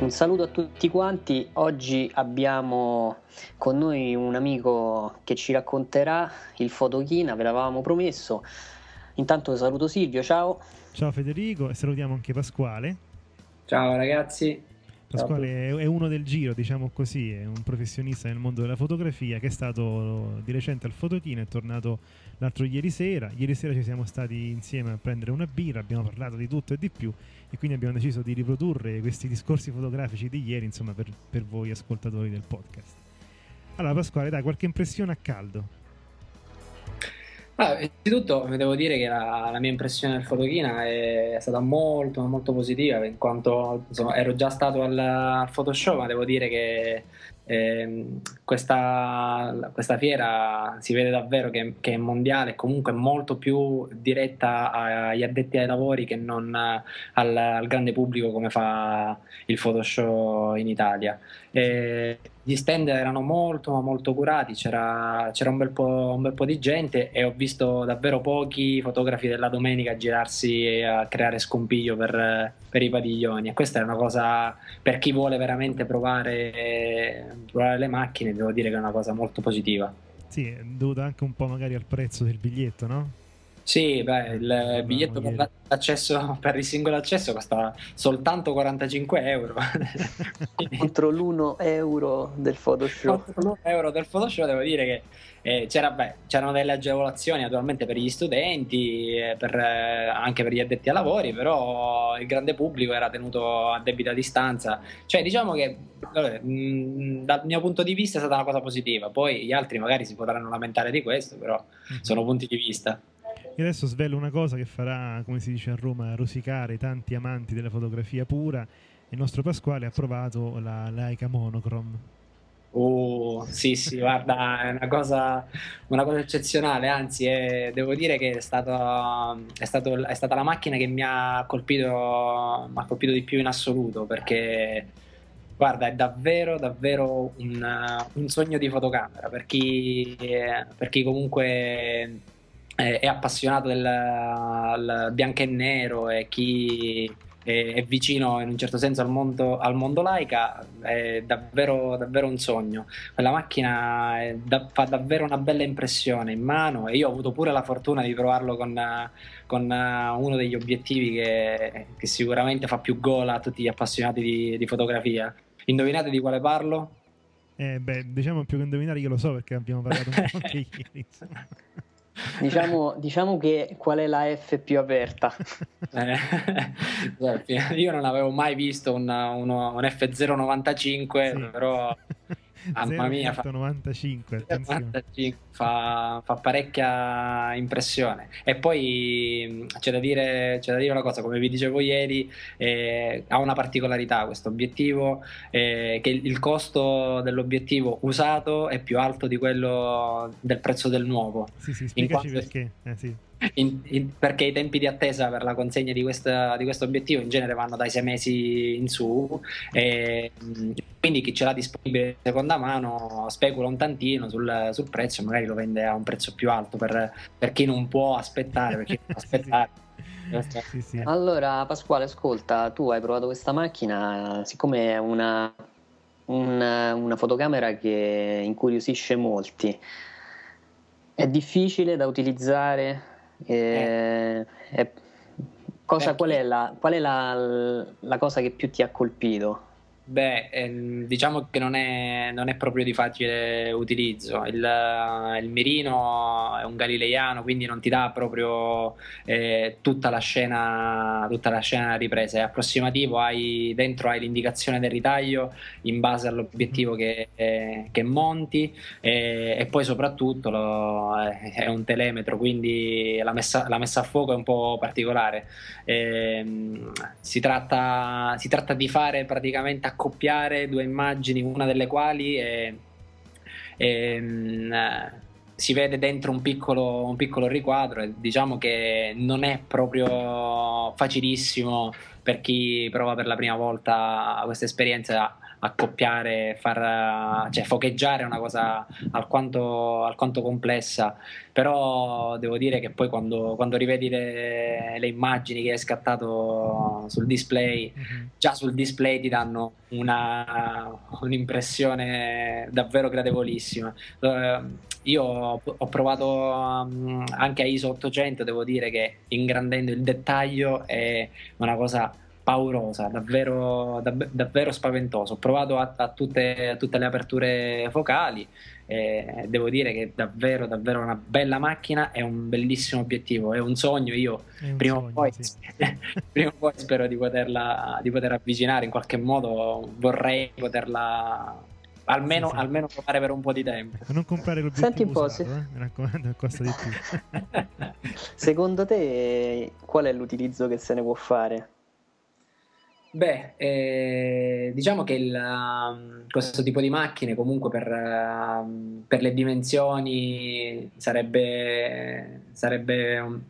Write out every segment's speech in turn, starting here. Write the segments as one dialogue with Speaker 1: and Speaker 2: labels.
Speaker 1: Un saluto a tutti quanti, oggi abbiamo con noi un amico che ci racconterà il fotochina, ve l'avevamo promesso. Intanto saluto Silvio, ciao.
Speaker 2: Ciao Federico e salutiamo anche Pasquale.
Speaker 3: Ciao ragazzi.
Speaker 2: Pasquale è uno del giro, diciamo così, è un professionista nel mondo della fotografia che è stato di recente al Fotochino, è tornato l'altro ieri sera. Ieri sera ci siamo stati insieme a prendere una birra, abbiamo parlato di tutto e di più e quindi abbiamo deciso di riprodurre questi discorsi fotografici di ieri, insomma, per, per voi ascoltatori del podcast. Allora Pasquale, dai, qualche impressione a caldo?
Speaker 3: Ah, innanzitutto devo dire che la, la mia impressione del fotochina è stata molto molto positiva in quanto insomma, ero già stato al, al Photoshop ma devo dire che ehm, questa, questa fiera si vede davvero che, che è mondiale comunque molto più diretta agli addetti ai lavori che non al, al grande pubblico come fa il Photoshop in Italia. E gli stand erano molto ma molto curati, c'era, c'era un, bel po', un bel po' di gente e ho visto davvero pochi fotografi della domenica girarsi a creare scompiglio per, per i padiglioni e questa è una cosa per chi vuole veramente provare, provare le macchine, devo dire che è una cosa molto positiva.
Speaker 2: Sì, è dovuto anche un po' magari al prezzo del biglietto, no?
Speaker 3: Sì, beh, il biglietto per l'accesso per il singolo accesso costa soltanto 45 euro.
Speaker 1: Contro l'1 euro del Photoshop.
Speaker 3: Contro l'uno euro del Photoshop devo dire che eh, c'era, beh, c'erano delle agevolazioni naturalmente per gli studenti, eh, per, eh, anche per gli addetti ai lavori, però il grande pubblico era tenuto a debita distanza. Cioè, diciamo che vabbè, mh, dal mio punto di vista è stata una cosa positiva. Poi gli altri magari si potranno lamentare di questo, però
Speaker 2: Mhm.
Speaker 3: sono punti di vista.
Speaker 2: E adesso svelo una cosa che farà, come si dice a Roma, rosicare tanti amanti della fotografia pura. Il nostro Pasquale ha provato la Leica Monochrome.
Speaker 3: Oh, sì, sì, guarda, è una cosa, una cosa eccezionale, anzi, è- devo dire che è, stato, è, stato- è stata la macchina che mi ha colpito, mi ha colpito di più in assoluto, perché, guarda, è davvero, davvero un, un sogno di fotocamera, per chi, per chi comunque è, appassionato del, bianco e nero e chi è, vicino in un certo senso al mondo, al mondo laica, è davvero, davvero un sogno. Quella macchina è da- fa davvero una bella impressione in mano e io ho avuto pure la fortuna di provarlo con, con, uno degli obiettivi che, che sicuramente fa più gola a tutti gli appassionati di, di fotografia. Indovinate di quale parlo?
Speaker 2: Eh, beh, diciamo più che indovinare, io lo so perché abbiamo parlato un po' anche ieri. insomma.
Speaker 1: Diciamo, diciamo che qual è la F più aperta?
Speaker 3: Eh, io non avevo mai visto un, uno- un F095,
Speaker 2: Sì.
Speaker 3: però Mamma mia, fa-
Speaker 2: 0,95, attenzione.
Speaker 3: 95, fa, fa parecchia impressione. E poi c'è da dire, c'è da dire una cosa, come vi dicevo ieri, eh, ha una particolarità questo obiettivo, eh, che il, costo dell'obiettivo usato è più alto di quello del prezzo del nuovo.
Speaker 2: Sì, sì, spiegaci perché. Eh, sì.
Speaker 3: In- in- perché i tempi di attesa per la consegna di, questa- di questo obiettivo in genere vanno dai sei mesi in su e mh, quindi chi ce l'ha disponibile in seconda mano specula un tantino sul, sul prezzo e magari lo vende a un prezzo più alto per, per chi non può aspettare per chi non può aspettare
Speaker 2: Sì, sì.
Speaker 1: Allora, Pasquale, ascolta, tu hai provato questa macchina, siccome è una, una, una fotocamera che incuriosisce molti, è difficile da utilizzare? Eh, è- cosa-
Speaker 3: Per
Speaker 1: qual è, la, qual è la- la cosa che più ti ha colpito?
Speaker 3: Beh, ehm, diciamo che non è, non è proprio di facile utilizzo. Il, il mirino è un galileiano, quindi non ti dà proprio eh, tutta la scena, tutta la scena ripresa. È approssimativo, hai, dentro hai l'indicazione del ritaglio in base all'obiettivo che, eh, che monti e, e poi soprattutto lo- è un telemetro, quindi la messa, la messa a fuoco è un po' particolare. Ehm, si tratta, si tratta di fare praticamente accoppiare due immagini, una delle quali è, ehm, si vede dentro un piccolo, un piccolo riquadro e diciamo che non è proprio facilissimo per chi prova per la prima volta questa esperienza accoppiare, far, cioè focheggiare è una cosa alquanto, alquanto complessa, però devo dire che poi quando, quando rivedi le, le immagini che hai scattato sul display, già sul display ti danno una, un'impressione davvero gradevolissima. Eh, io ho, provato um, anche a ISO 800, devo dire che ingrandendo il dettaglio è una cosa paurosa, davvero, dav- davvero spaventoso. Ho provato a, a tutte, a tutte le aperture focali e devo dire che è davvero, davvero una bella macchina è un bellissimo obiettivo, è un sogno. Io
Speaker 2: un
Speaker 3: prima,
Speaker 2: sogno,
Speaker 3: o poi,
Speaker 2: sì.
Speaker 3: prima o poi spero di poterla di poter avvicinare in qualche modo, vorrei poterla almeno,
Speaker 2: Sì, sì.
Speaker 3: almeno provare per un po' di tempo.
Speaker 2: Non comprare l'obiettivo
Speaker 1: Senti un po',
Speaker 2: usato,
Speaker 1: se-
Speaker 2: eh? mi raccomando, costa di più.
Speaker 1: Secondo te qual è l'utilizzo che se ne può fare?
Speaker 3: Beh, eh, diciamo che il, um, questo tipo di macchine comunque per, um, per le dimensioni sarebbe, sarebbe um,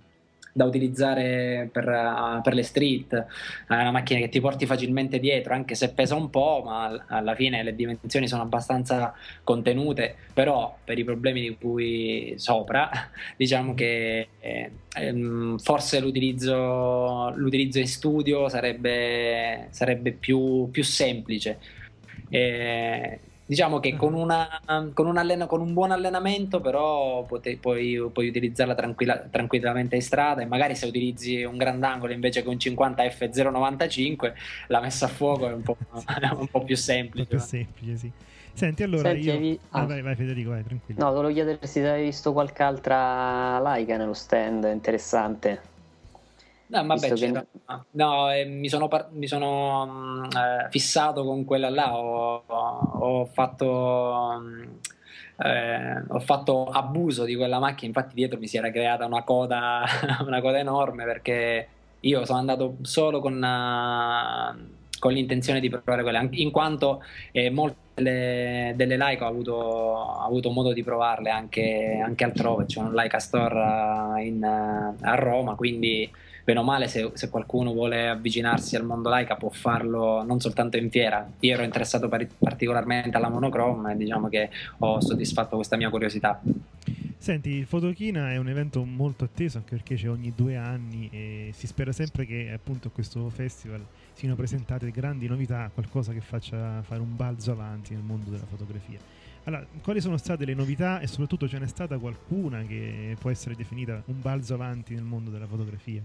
Speaker 3: da utilizzare per, uh, per le street. È una macchina che ti porti facilmente dietro, anche se pesa un po', ma all- alla fine le dimensioni sono abbastanza contenute, però per i problemi di cui sopra, diciamo che eh, ehm, forse l'utilizzo, l'utilizzo in studio sarebbe, sarebbe più, più semplice. Eh, diciamo che con, una, con, un allena- con un buon allenamento, però pote- puoi, puoi utilizzarla tranquilla- tranquillamente in strada. E magari se utilizzi un grandangolo invece che un 50 F095, la messa a fuoco è un po', un po' più
Speaker 2: Un po'
Speaker 3: semplice.
Speaker 2: più semplice, sì. Senti, allora
Speaker 1: Senti,
Speaker 2: io...
Speaker 1: hai vi-
Speaker 2: Ah,
Speaker 1: ah.
Speaker 2: vai, vai Federico, vai, tranquillo.
Speaker 1: No, volevo chiedere se hai visto qualche altra Leica nello stand interessante.
Speaker 3: No, vabbè,
Speaker 1: che-
Speaker 3: no, eh, mi sono, par- mi sono, mm, eh, fissato con quella là, ho, ho fatto, mm, eh, ho fatto abuso di quella macchina, infatti dietro mi si era creata una coda, una coda enorme perché io sono andato solo con, eh, con l'intenzione di provare quella, in quanto eh, molte delle, delle Leica ho avuto, ho avuto modo di provarle anche, anche altrove, c'è un Leica Store eh, in, eh, a Roma, quindi bene o male se, se qualcuno vuole avvicinarsi al mondo Leica può farlo non soltanto in fiera. Io ero interessato pari- particolarmente alla monochrome e diciamo che ho soddisfatto questa mia curiosità.
Speaker 2: Senti, il Fotochina è un evento molto atteso anche perché c'è ogni due anni e si spera sempre che appunto a questo festival siano presentate grandi novità, qualcosa che faccia fare un balzo avanti nel mondo della fotografia. Allora, quali sono state le novità e soprattutto ce n'è stata qualcuna che può essere definita un balzo avanti nel mondo della fotografia?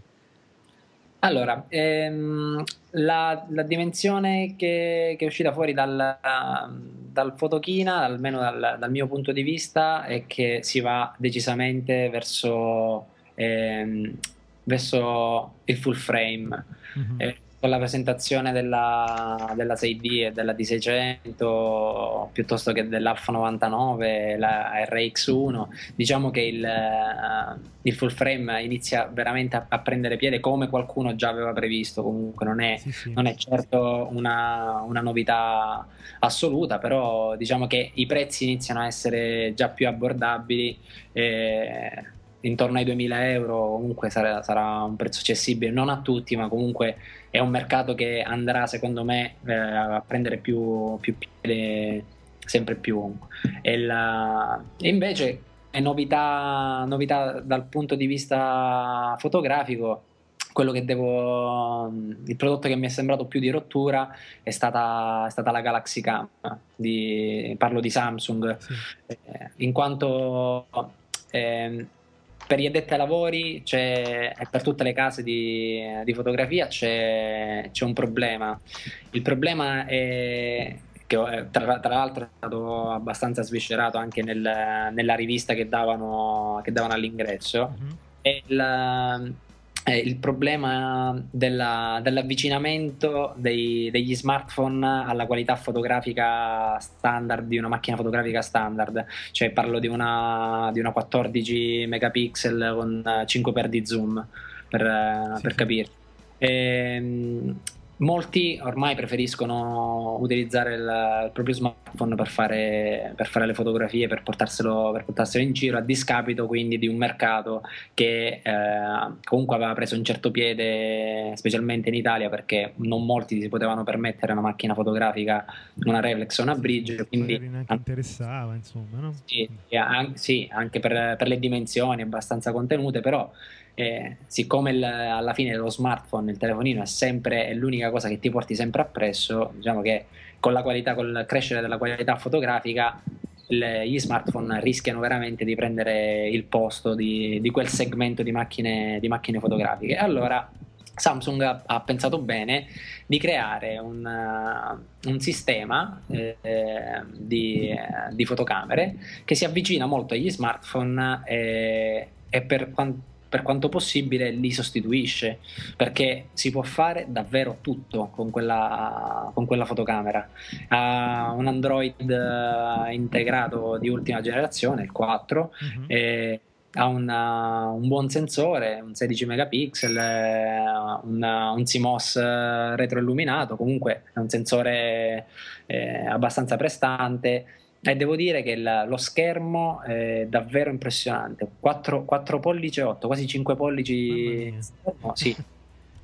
Speaker 3: Allora, ehm, la, la dimensione che, che è uscita fuori dal, dal Fotochina, almeno dal, dal mio punto di vista, è che si va decisamente verso, ehm, verso il full frame.
Speaker 2: Mhm.
Speaker 3: Eh, con la presentazione della, della 6D e della D600 piuttosto che dell'Alfa 99, la RX1, diciamo che il, eh, il full frame inizia veramente a, a prendere piede come qualcuno già aveva previsto, comunque non è,
Speaker 2: Sì, sì.
Speaker 3: non è certo una, una novità assoluta, però diciamo che i prezzi iniziano a essere già più abbordabili. eh, intorno ai 2000 euro comunque sarà, sarà un prezzo accessibile non a tutti ma comunque è un mercato che andrà secondo me eh, a prendere più, più piede sempre più e, la- e invece è novità, novità dal punto di vista fotografico quello che devo il prodotto che mi è sembrato più di rottura è stata, è stata la Galaxy Cam di- parlo di Samsung
Speaker 2: Sì.
Speaker 3: eh, in quanto ehm, per gli addetti ai lavori c'è, e per tutte le case di, di fotografia c'è, c'è, un problema. Il problema è che eh, tra, tra, l'altro è stato abbastanza sviscerato anche nel, nella rivista che davano, che davano all'ingresso. Mm-hmm. È il, è il problema della, dell'avvicinamento dei, degli smartphone alla qualità fotografica standard di una macchina fotografica standard, cioè parlo di una, di una 14 megapixel con 5 per di zoom per, sì. per capire. E, ehm, Molti ormai preferiscono utilizzare il, il proprio smartphone per fare, per fare, le fotografie, per portarselo, per portarselo, in giro, a discapito quindi di un mercato che eh, comunque aveva preso un certo piede, specialmente in Italia, perché non molti si potevano permettere una macchina fotografica, una reflex o una bridge. Quindi
Speaker 2: neanche interessava, insomma, no?
Speaker 3: Sì, sì anche per, per le dimensioni abbastanza contenute, però e siccome il, alla fine lo smartphone, il telefonino è sempre è l'unica cosa che ti porti sempre appresso, diciamo che con la qualità, col crescere della qualità fotografica, le, gli smartphone rischiano veramente di prendere il posto di, di quel segmento di macchine, di macchine fotografiche. Allora Samsung ha, ha, pensato bene di creare un, uh, un sistema eh, di, di, fotocamere che si avvicina molto agli smartphone e, e per quanto per quanto possibile li sostituisce perché si può fare davvero tutto con quella, con quella fotocamera. Ha un Android eh, integrato di ultima generazione il 4 uh-huh. e ha una, un buon sensore, un 16 megapixel, eh, una, un CMOS retroilluminato, comunque è un sensore eh, abbastanza prestante e devo dire che il, lo schermo è davvero impressionante. 4, 4 pollici e 8, quasi 5 pollici. No, sì.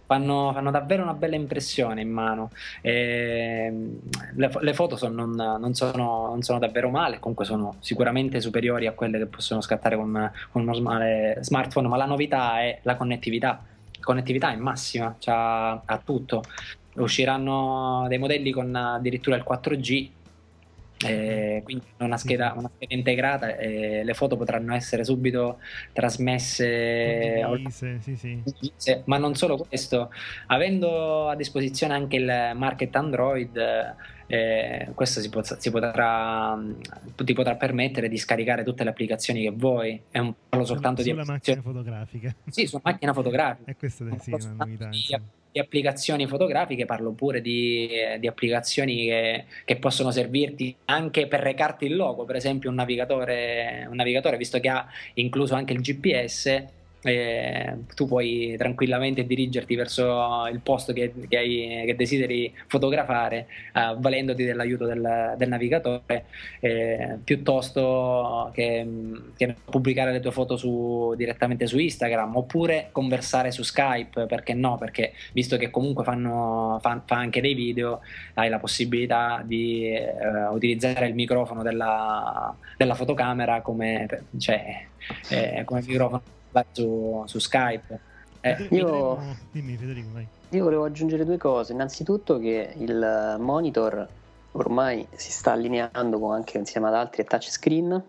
Speaker 3: Fanno, fanno, davvero una bella impressione in mano. E, le, le, foto sono, non, non, sono, non, sono, davvero male, comunque sono sicuramente superiori a quelle che possono scattare con, con uno smartphone, ma la novità è la connettività. La connettività è massima, cioè, ha tutto. Usciranno dei modelli con addirittura il 4G eh, quindi una scheda, una scheda integrata e le foto potranno essere subito trasmesse
Speaker 2: Condivise, sì, sì.
Speaker 3: ma non solo questo avendo a disposizione anche il market Android eh, questo si, pot- si potrà, ti potrà permettere di scaricare tutte le applicazioni che vuoi. È un parlo soltanto
Speaker 2: sulla
Speaker 3: di
Speaker 2: macchina fotografica.
Speaker 3: Sì, sulla macchina fotografica.
Speaker 2: E questa è sì, una novità
Speaker 3: di applicazioni fotografiche, parlo pure di, di applicazioni che, che, possono servirti anche per recarti il logo, per esempio un navigatore, un navigatore visto che ha incluso anche il GPS eh, tu puoi tranquillamente dirigerti verso il posto che, che, hai, che desideri fotografare eh, valendoti dell'aiuto del, del navigatore eh, piuttosto che, che, pubblicare le tue foto su, direttamente su Instagram oppure conversare su Skype perché no? Perché visto che comunque fanno, fa, fa anche dei video hai la possibilità di eh, utilizzare il microfono della, della fotocamera come, cioè, eh, come microfono su, su Skype.
Speaker 1: Eh, io, dimmi Federico, vai. Io volevo aggiungere due cose. Innanzitutto che il monitor ormai si sta allineando anche insieme ad altri touchscreen.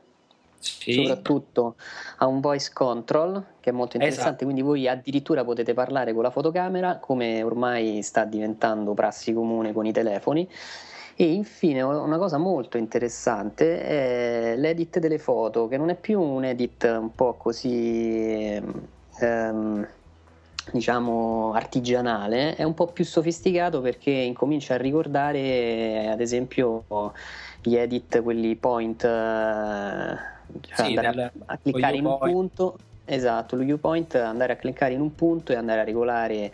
Speaker 1: Sì. Soprattutto ha un voice control che è molto interessante, esatto. quindi voi addirittura potete parlare con la fotocamera, come ormai sta diventando prassi comune con i telefoni e infine una cosa molto interessante è l'edit delle foto, che non è più un edit un po' così ehm, diciamo artigianale, è un po' più sofisticato perché incomincia a ricordare ad esempio gli edit, quelli point, cioè sì, andare del, a, a, cliccare in un punto. Esatto, lo viewpoint, andare a cliccare in un punto e andare a regolare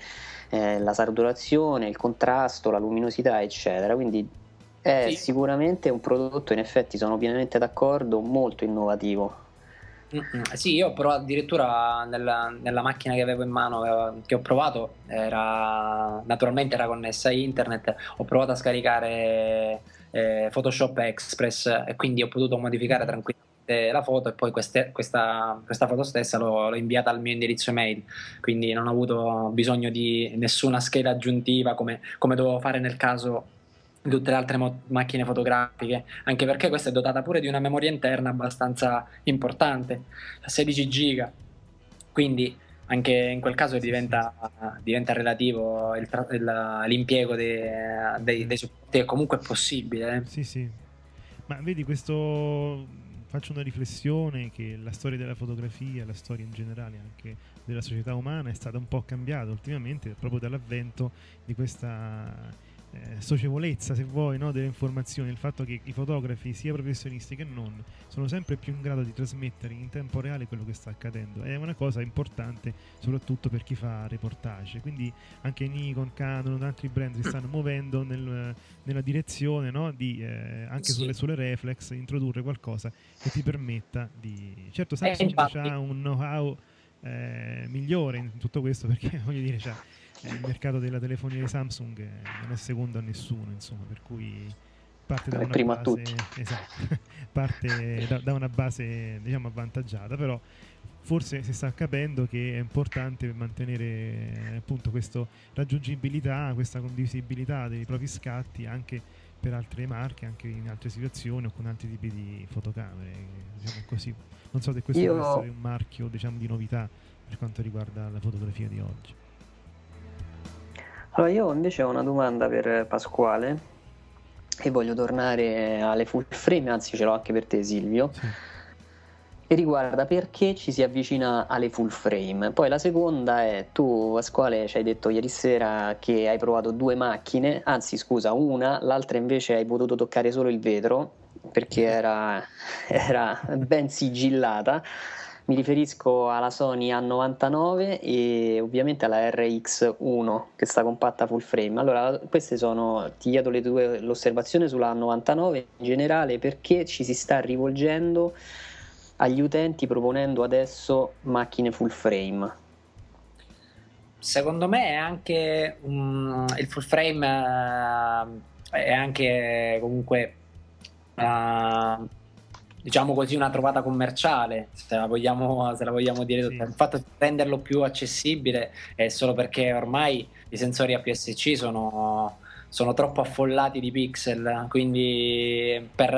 Speaker 1: eh, la saturazione, il contrasto, la luminosità, eccetera. Quindi è sì. sicuramente un prodotto, in effetti sono pienamente d'accordo, molto innovativo.
Speaker 3: Mm-hmm. Sì, io provato addirittura nella, nella, macchina che avevo in mano, eh, che ho provato, era, naturalmente era connessa a internet, ho provato a scaricare eh, Photoshop Express e quindi ho potuto modificare tranquillamente la foto e poi queste, questa, questa, foto stessa l'ho, l'ho, inviata al mio indirizzo email, quindi non ho avuto bisogno di nessuna scheda aggiuntiva come, come dovevo fare nel caso di tutte le altre mo- macchine fotografiche, anche perché questa è dotata pure di una memoria interna abbastanza importante, 16 giga. quindi anche in quel caso diventa, diventa relativo il tra- il- l'impiego dei, dei, dei supporti che comunque è possibile. eh.
Speaker 2: Sì, sì. Ma vedi, questo faccio una riflessione che la storia della fotografia, la storia in generale anche della società umana è stata un po' cambiata ultimamente proprio dall'avvento di questa eh, socievolezza, se vuoi, no, delle informazioni, il fatto che i fotografi, sia professionisti che non, sono sempre più in grado di trasmettere in tempo reale quello che sta accadendo. È una cosa importante soprattutto per chi fa reportage. Quindi anche Nikon, Canon, altri brand si stanno muovendo nel- nella direzione no, di eh, anche
Speaker 3: Sì.
Speaker 2: sulle, sulle reflex introdurre qualcosa che ti permetta di... Certo,
Speaker 3: Eh,
Speaker 2: Samsung
Speaker 3: infatti.
Speaker 2: ha un know-how eh, migliore in tutto questo perché voglio dire eh, il mercato della telefonia di Samsung eh, non è secondo a nessuno insomma per cui parte da
Speaker 1: È
Speaker 2: una base esatto, parte da, da una base diciamo avvantaggiata però forse si sta capendo che è importante mantenere eh, appunto questa raggiungibilità questa condivisibilità dei propri scatti anche per altre marche anche in altre situazioni o con altri tipi di fotocamere diciamo così. Non so se questo
Speaker 1: Io-
Speaker 2: può essere un marchio diciamo di novità per quanto riguarda la fotografia di oggi
Speaker 1: Allora, io invece ho una domanda per Pasquale e voglio tornare alle full frame, anzi ce l'ho anche per te Silvio,
Speaker 2: Sì.
Speaker 1: e riguarda perché ci si avvicina alle full frame. Poi la seconda è, tu Pasquale ci hai detto ieri sera che hai provato due macchine, anzi scusa, una, l'altra invece hai potuto toccare solo il vetro perché era, era ben sigillata. Mi riferisco alla Sony A99 e ovviamente alla RX1 che sta compatta full frame. Allora, queste sono, ti chiedo le tue, l'osservazione sulla A99 in generale perché ci si sta rivolgendo agli utenti proponendo adesso macchine full frame.
Speaker 3: Secondo me è anche un- il full frame eh, è anche comunque eh, diciamo così una trovata commerciale se la vogliamo, se la vogliamo dire
Speaker 2: Sì.
Speaker 3: il fatto di renderlo più accessibile è solo perché ormai i sensori APS-C sono, sono troppo affollati di pixel quindi per,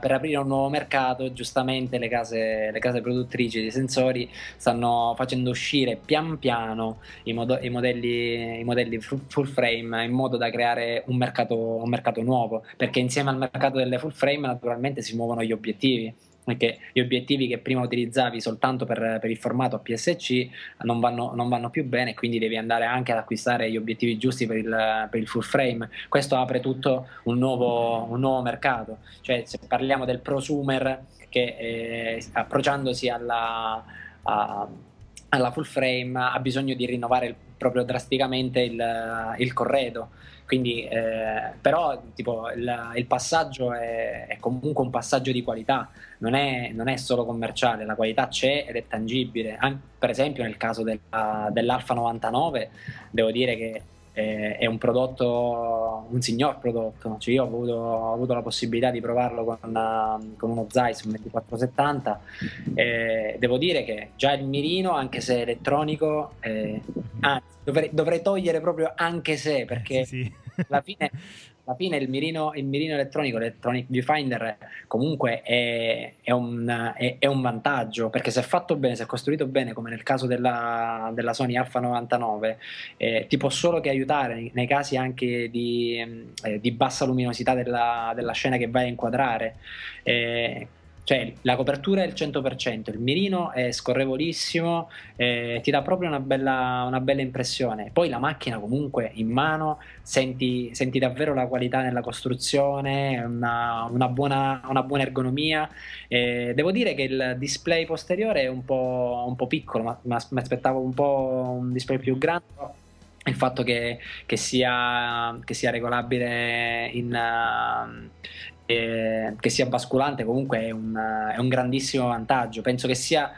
Speaker 3: per aprire un nuovo mercato giustamente le case, le case produttrici di sensori stanno facendo uscire pian piano i, modo- i modelli, i modelli fu- full frame in modo da creare un mercato, un mercato nuovo, perché insieme al mercato delle full frame naturalmente si muovono gli obiettivi. Perché gli obiettivi che prima utilizzavi soltanto per, per il formato APS-C non vanno, non vanno più bene, quindi devi andare anche ad acquistare gli obiettivi giusti per il, per il full frame. Questo apre tutto un nuovo, un nuovo mercato. Cioè, se parliamo del prosumer che eh, approcciandosi alla, a- alla full frame ha bisogno di rinnovare il- proprio drasticamente il, il corredo. Quindi, eh, però, tipo, il, il passaggio è, è comunque un passaggio di qualità, non è, non è solo commerciale, la qualità c'è ed è tangibile. An- per esempio, nel caso della- dell'Alfa 99, devo dire che eh, è un prodotto, un signor prodotto. Cioè, io ho avuto, ho avuto la possibilità di provarlo con, con uno Zeiss un 2470. e devo dire che già il mirino, anche se elettronico, eh, anzi, dovrei, dovrei togliere proprio anche se perché
Speaker 2: Eh, sì, sì.
Speaker 3: Alla fine, alla fine il, mirino, il mirino elettronico, l'electronic viewfinder, comunque è, è un, è- è un vantaggio perché se è fatto bene, se è costruito bene, come nel caso della, della Sony Alpha 99, eh, ti può solo che aiutare nei, casi anche di, eh, di bassa luminosità della, della scena che vai a inquadrare. Eh, cioè la copertura è il 100%, il mirino è scorrevolissimo, eh, ti dà proprio una bella, una bella impressione. Poi la macchina comunque in mano senti, senti davvero la qualità nella costruzione, una, una buona, una buona ergonomia. Eh, devo dire che il display posteriore è un po', un po' piccolo, ma mi aspettavo un po' un display più grande. Il fatto che, che sia, che sia regolabile in, eh, che sia basculante comunque è un, è un grandissimo vantaggio. Penso che sia,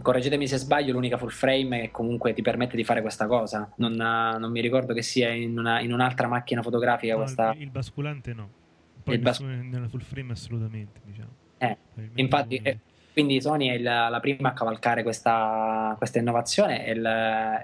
Speaker 3: correggetemi se sbaglio, l'unica full frame che comunque ti permette di fare questa cosa. Non, non mi ricordo che sia in, una- in un'altra macchina fotografica
Speaker 2: No,
Speaker 3: questa.
Speaker 2: il, il basculante no poi
Speaker 3: Il bas-
Speaker 2: nella full frame assolutamente diciamo
Speaker 3: Eh, Infatti, eh, quindi Sony è la, la prima a cavalcare questa, questa innovazione e il,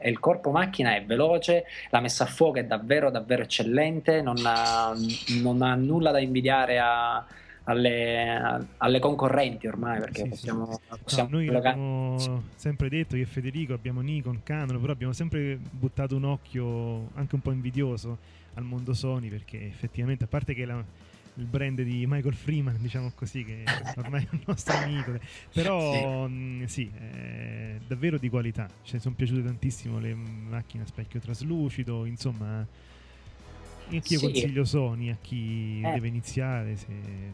Speaker 3: e il corpo macchina è veloce, la messa a fuoco è davvero, davvero eccellente, non ha, non ha nulla da invidiare a- alle, alle concorrenti ormai perché
Speaker 2: Sì,
Speaker 3: possiamo,
Speaker 2: sì.
Speaker 3: possiamo
Speaker 2: No, noi
Speaker 3: collocare-
Speaker 2: abbiamo sempre detto che Federico abbiamo Nikon, Canon, però abbiamo sempre buttato un occhio anche un po' invidioso al mondo Sony perché effettivamente, a parte che la- il brand di Michael Freeman, diciamo così, che ormai è un nostro amico, però mh, sì, è davvero di qualità. Ci sono piaciute tantissimo le macchine a specchio traslucido, insomma. Anch'io
Speaker 3: Sì.
Speaker 2: consiglio Sony a chi
Speaker 3: Eh.
Speaker 2: deve iniziare se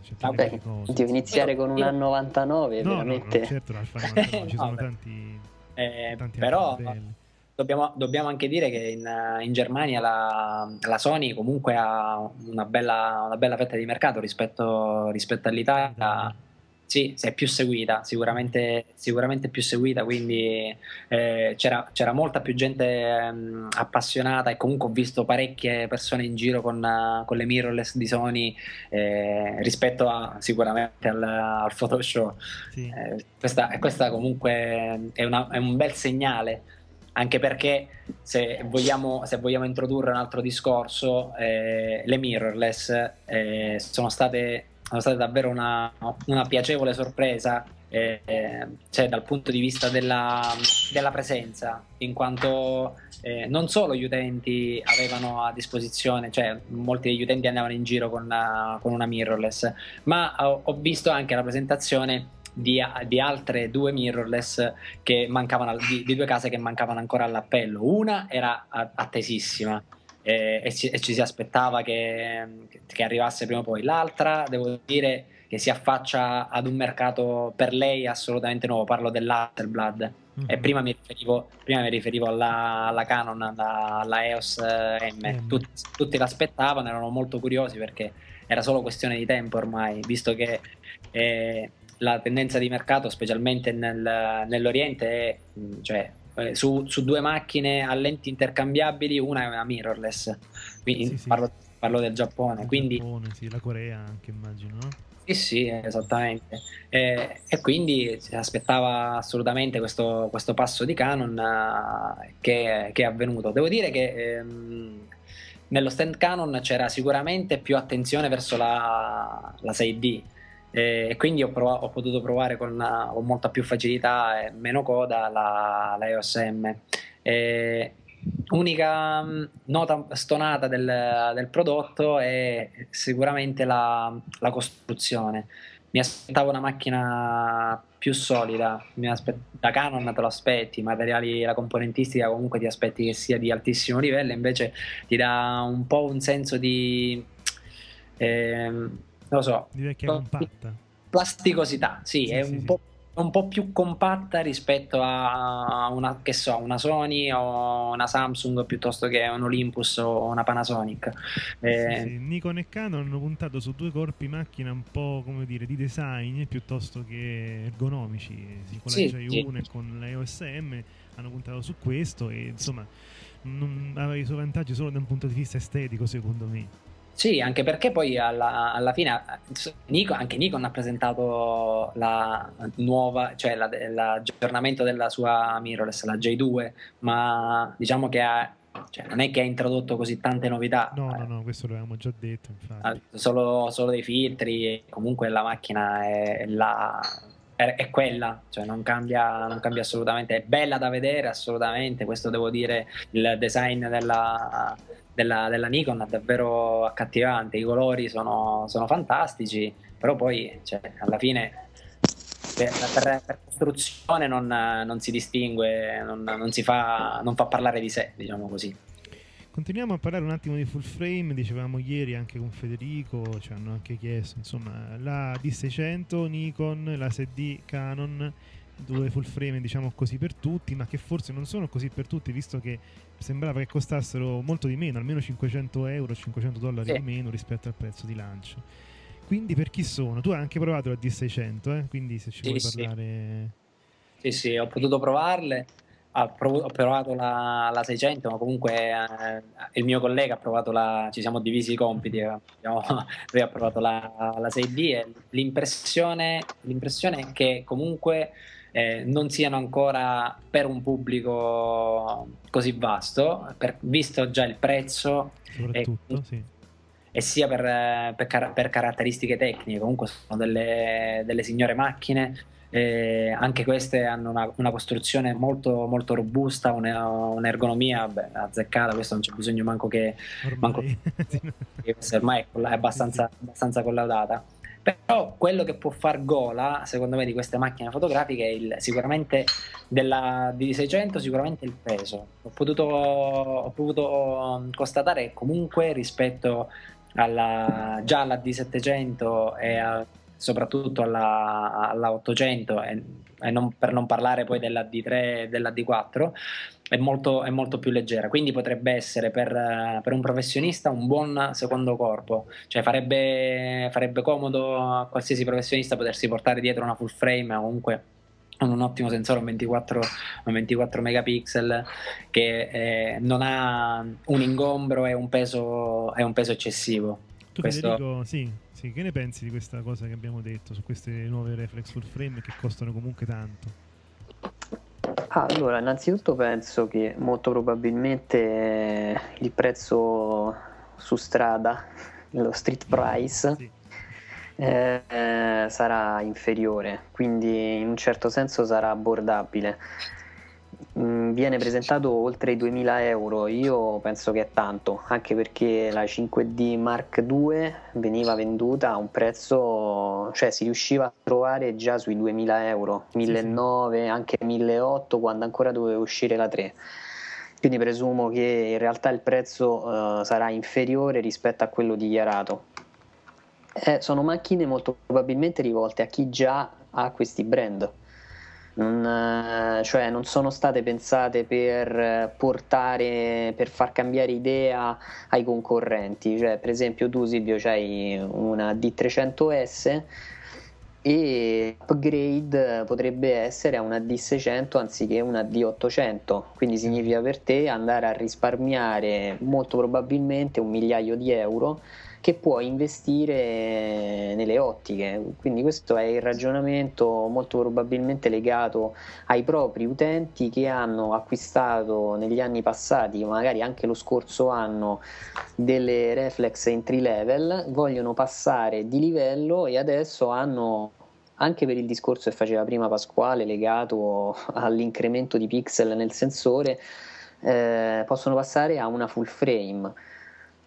Speaker 2: c'è
Speaker 3: Vabbè.
Speaker 1: Devo iniziare con una 99,
Speaker 2: No, no, no,
Speaker 1: veramente.
Speaker 2: certo l'Alfa 99, ci sono tanti,
Speaker 3: Eh,
Speaker 2: tanti
Speaker 3: però
Speaker 2: altri modelli.
Speaker 3: Dobbiamo, dobbiamo anche dire che in, in Germania la, la Sony comunque ha una bella, una bella fetta di mercato rispetto, rispetto all'Italia. Sì, si è più seguita, sicuramente, sicuramente più seguita, quindi eh, c'era, c'era molta più gente ehm, appassionata e comunque ho visto parecchie persone in giro con, eh, con le mirrorless di Sony eh, rispetto a sicuramente al, al Photoshop.
Speaker 2: Sì.
Speaker 3: Eh, questa, questa comunque è, una- è un bel segnale, anche perché se vogliamo, se vogliamo introdurre un altro discorso, eh, le mirrorless eh, sono, state, sono state davvero una, una piacevole sorpresa. eh, cioè dal punto di vista della, della presenza, in quanto eh, non solo gli utenti avevano a disposizione, cioè molti degli utenti andavano in giro con, una- con una mirrorless, ma ho, ho visto anche la presentazione di, di altre due mirrorless che di, di due case che mancavano ancora all'appello. Una era attesissima eh, e, ci, e ci si aspettava che, che arrivasse prima o poi. L'altra, devo dire, che si affaccia ad un mercato per lei assolutamente nuovo. Parlo.
Speaker 2: Mhm.
Speaker 3: E prima mi riferivo, prima mi riferivo alla, alla Canon, alla, alla EOS M.
Speaker 2: M.
Speaker 3: Tutti, tutti l'aspettavano, erano molto curiosi perché era solo questione di tempo ormai, visto che eh, la tendenza di mercato, specialmente nel- nell'Oriente, è mh, cioè, eh, su, su due macchine a lenti intercambiabili, una è una mirrorless. Quindi
Speaker 2: Sì, sì.
Speaker 3: Parlo, parlo del Giappone.
Speaker 2: Il
Speaker 3: Quindi
Speaker 2: Giappone, sì, la Corea anche immagino, no?
Speaker 3: sì, sì, esattamente. Eh, e quindi si aspettava assolutamente questo, questo passo di Canon eh, che, che è avvenuto. Devo dire che ehm, nello stand Canon c'era sicuramente più attenzione verso la, la 6D. Eh, E quindi ho, prova- ho potuto provare con, eh, con molta più facilità e meno coda la, la EOS M. Eh, unica mh, nota stonata del, del prodotto è sicuramente la, la costruzione. Mi aspettavo una macchina più solida, aspe- da Canon te lo aspetti, i materiali, la componentistica comunque ti aspetti che sia di altissimo livello, invece ti dà un po' un senso di... non lo so,
Speaker 2: Di vecchia compatta.
Speaker 3: plasticosità, sì,
Speaker 2: Sì,
Speaker 3: è
Speaker 2: sì,
Speaker 3: un,
Speaker 2: sì.
Speaker 3: Po', un po' più compatta rispetto a una, che so, una Sony o una Samsung piuttosto che un Olympus o una Panasonic. Eh.
Speaker 2: Nikon e Canon hanno puntato su due corpi macchina un po' come dire di design piuttosto che ergonomici. Con la
Speaker 3: Sì,
Speaker 2: J1
Speaker 3: sì.
Speaker 2: e con la EOS M hanno puntato su questo e insomma non aveva i suoi vantaggi solo da un punto di vista estetico secondo me.
Speaker 3: Sì, anche perché poi alla, alla fine Nikon- anche Nikon ha presentato la nuova, cioè la- l'aggiornamento della sua mirrorless, la J2, ma diciamo che ha, cioè, non è che ha introdotto così tante novità.
Speaker 2: No, no, no, questo l'avevamo già detto infatti.
Speaker 3: Ah, solo, solo dei filtri comunque la macchina è, la- è quella, cioè non cambia, non cambia assolutamente, è bella da vedere assolutamente, questo devo dire, il design della, della- della Nikon è davvero accattivante, i colori sono, sono fantastici, però poi cioè, alla fine per, per- per costruzione non, non si distingue, non, non si fa, non fa parlare di sé, diciamo così.
Speaker 2: Continuiamo a parlare un attimo di full frame, dicevamo ieri anche con Federico, ci hanno anche chiesto, insomma, la D600 Nikon, la 6D Canon, due full frame diciamo così per tutti, ma che forse non sono così per tutti, visto che sembrava che costassero molto di meno, almeno 500 euro, 500 dollari
Speaker 3: Sì.
Speaker 2: di meno rispetto al prezzo di lancio. Quindi per chi sono? Tu hai anche provato la D600, eh? quindi se ci
Speaker 3: Sì,
Speaker 2: vuoi
Speaker 3: sì.
Speaker 2: parlare...
Speaker 3: Sì, sì, ho potuto provarle. Ho prov- ho provato la, la 600, ma comunque eh, il mio collega ha provato la. Ci siamo divisi i compiti. abbiamo- lui ha provato la, la 6D e l'impressione, l'impressione è che comunque eh, non siano ancora per un pubblico così vasto, per- visto già il prezzo.
Speaker 2: Soprattutto, sì.
Speaker 3: e sia per, eh, per, car- per caratteristiche tecniche. Comunque sono delle, delle signore macchine. Eh, anche queste hanno una, una costruzione molto, molto robusta, una, un'ergonomia beh, azzeccata. Questo non c'è bisogno manco che,
Speaker 2: Ormai.
Speaker 3: manco, che ormai è abbastanza, abbastanza collaudata. Però quello che può far gola, secondo me, di queste macchine fotografiche è il, sicuramente della D600, sicuramente il peso. Ho potuto, ho potuto constatare che comunque rispetto alla, già alla D700 e a, soprattutto alla, alla 800 e, e non, per non parlare poi della D3 e della D4 è molto, è molto, più leggera quindi potrebbe essere per, per, un professionista un buon secondo corpo cioè farebbe, farebbe comodo a qualsiasi professionista potersi portare dietro una full frame o comunque un ottimo sensore, un 24, un 24 megapixel che eh, non ha un ingombro e un peso, e un peso eccessivo.
Speaker 2: Tu Questo... Federico, sì, sì, che ne pensi di questa cosa che abbiamo detto su queste nuove reflex full frame che costano comunque tanto?
Speaker 1: Allora, innanzitutto penso che molto probabilmente il prezzo su strada, lo street price, sì eh, sarà inferiore, quindi in un certo senso sarà abbordabile. Mm, viene presentato oltre i 2000 euro, io penso che è tanto, anche perché la 5D Mark II veniva venduta a un prezzo, cioè si riusciva a trovare già sui 2000 euro, 1900, sì. anche 1800 quando ancora doveva uscire la 3 quindi presumo che in realtà il prezzo uh, sarà inferiore rispetto a quello dichiarato. Eh, sono macchine molto probabilmente rivolte a chi già ha questi brand. Non, eh, cioè non sono state pensate per portare per far cambiare idea ai concorrenti. Cioè per esempio tu Silvio hai una D300S e upgrade potrebbe essere a una D600 anziché una D800 quindi significa per te andare a risparmiare molto probabilmente un migliaio di euro che puoi investire nelle ottiche. Quindi questo è il ragionamento molto probabilmente legato ai propri utenti che hanno acquistato negli anni passati, magari anche lo scorso anno, delle reflex entry level, vogliono passare di livello e adesso hanno anche per il discorso che faceva prima Pasquale legato all'incremento di pixel nel sensore, eh, possono passare a una full frame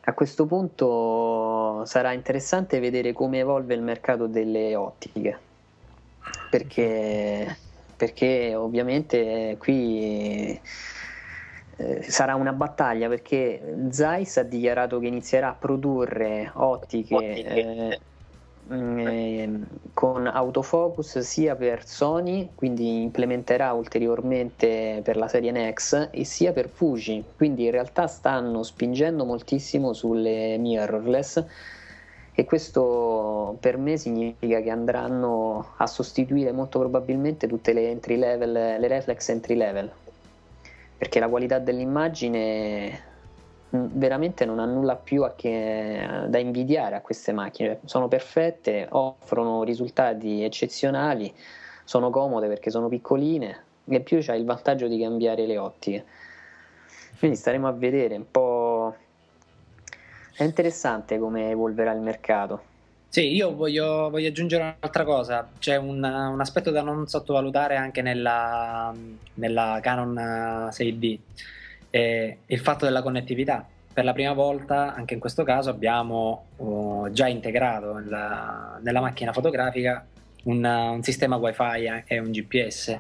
Speaker 1: a questo punto sarà interessante vedere come evolve il mercato delle ottiche, perché, perché ovviamente qui eh, sarà una battaglia perché Zeiss ha dichiarato che inizierà a produrre ottiche. Eh, Ehm, con autofocus sia per Sony, quindi implementerà ulteriormente per la serie Nex, e sia per Fuji, quindi in realtà stanno spingendo moltissimo sulle mirrorless e questo per me significa che andranno a sostituire molto probabilmente tutte le entry level, le reflex entry level, perché la qualità dell'immagine veramente non ha nulla più che, da invidiare a queste macchine. Sono perfette, offrono risultati eccezionali, sono comode perché sono piccoline e più c'è il vantaggio di cambiare le ottiche. Quindi staremo a vedere un po'. È interessante come evolverà il mercato.
Speaker 3: Sì, io voglio, voglio aggiungere un'altra cosa. C'è un, un, aspetto da non sottovalutare anche nella, nella Canon 6D eh, il fatto della connettività. Per la prima volta, anche in questo caso, abbiamo uh, già integrato nella, nella, macchina fotografica un, un sistema WiFi e un GPS.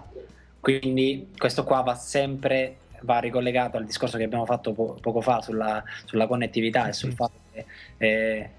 Speaker 3: Quindi questo qua va sempre va ricollegato al discorso che abbiamo fatto po- poco fa sulla, sulla connettività e sul fatto che eh,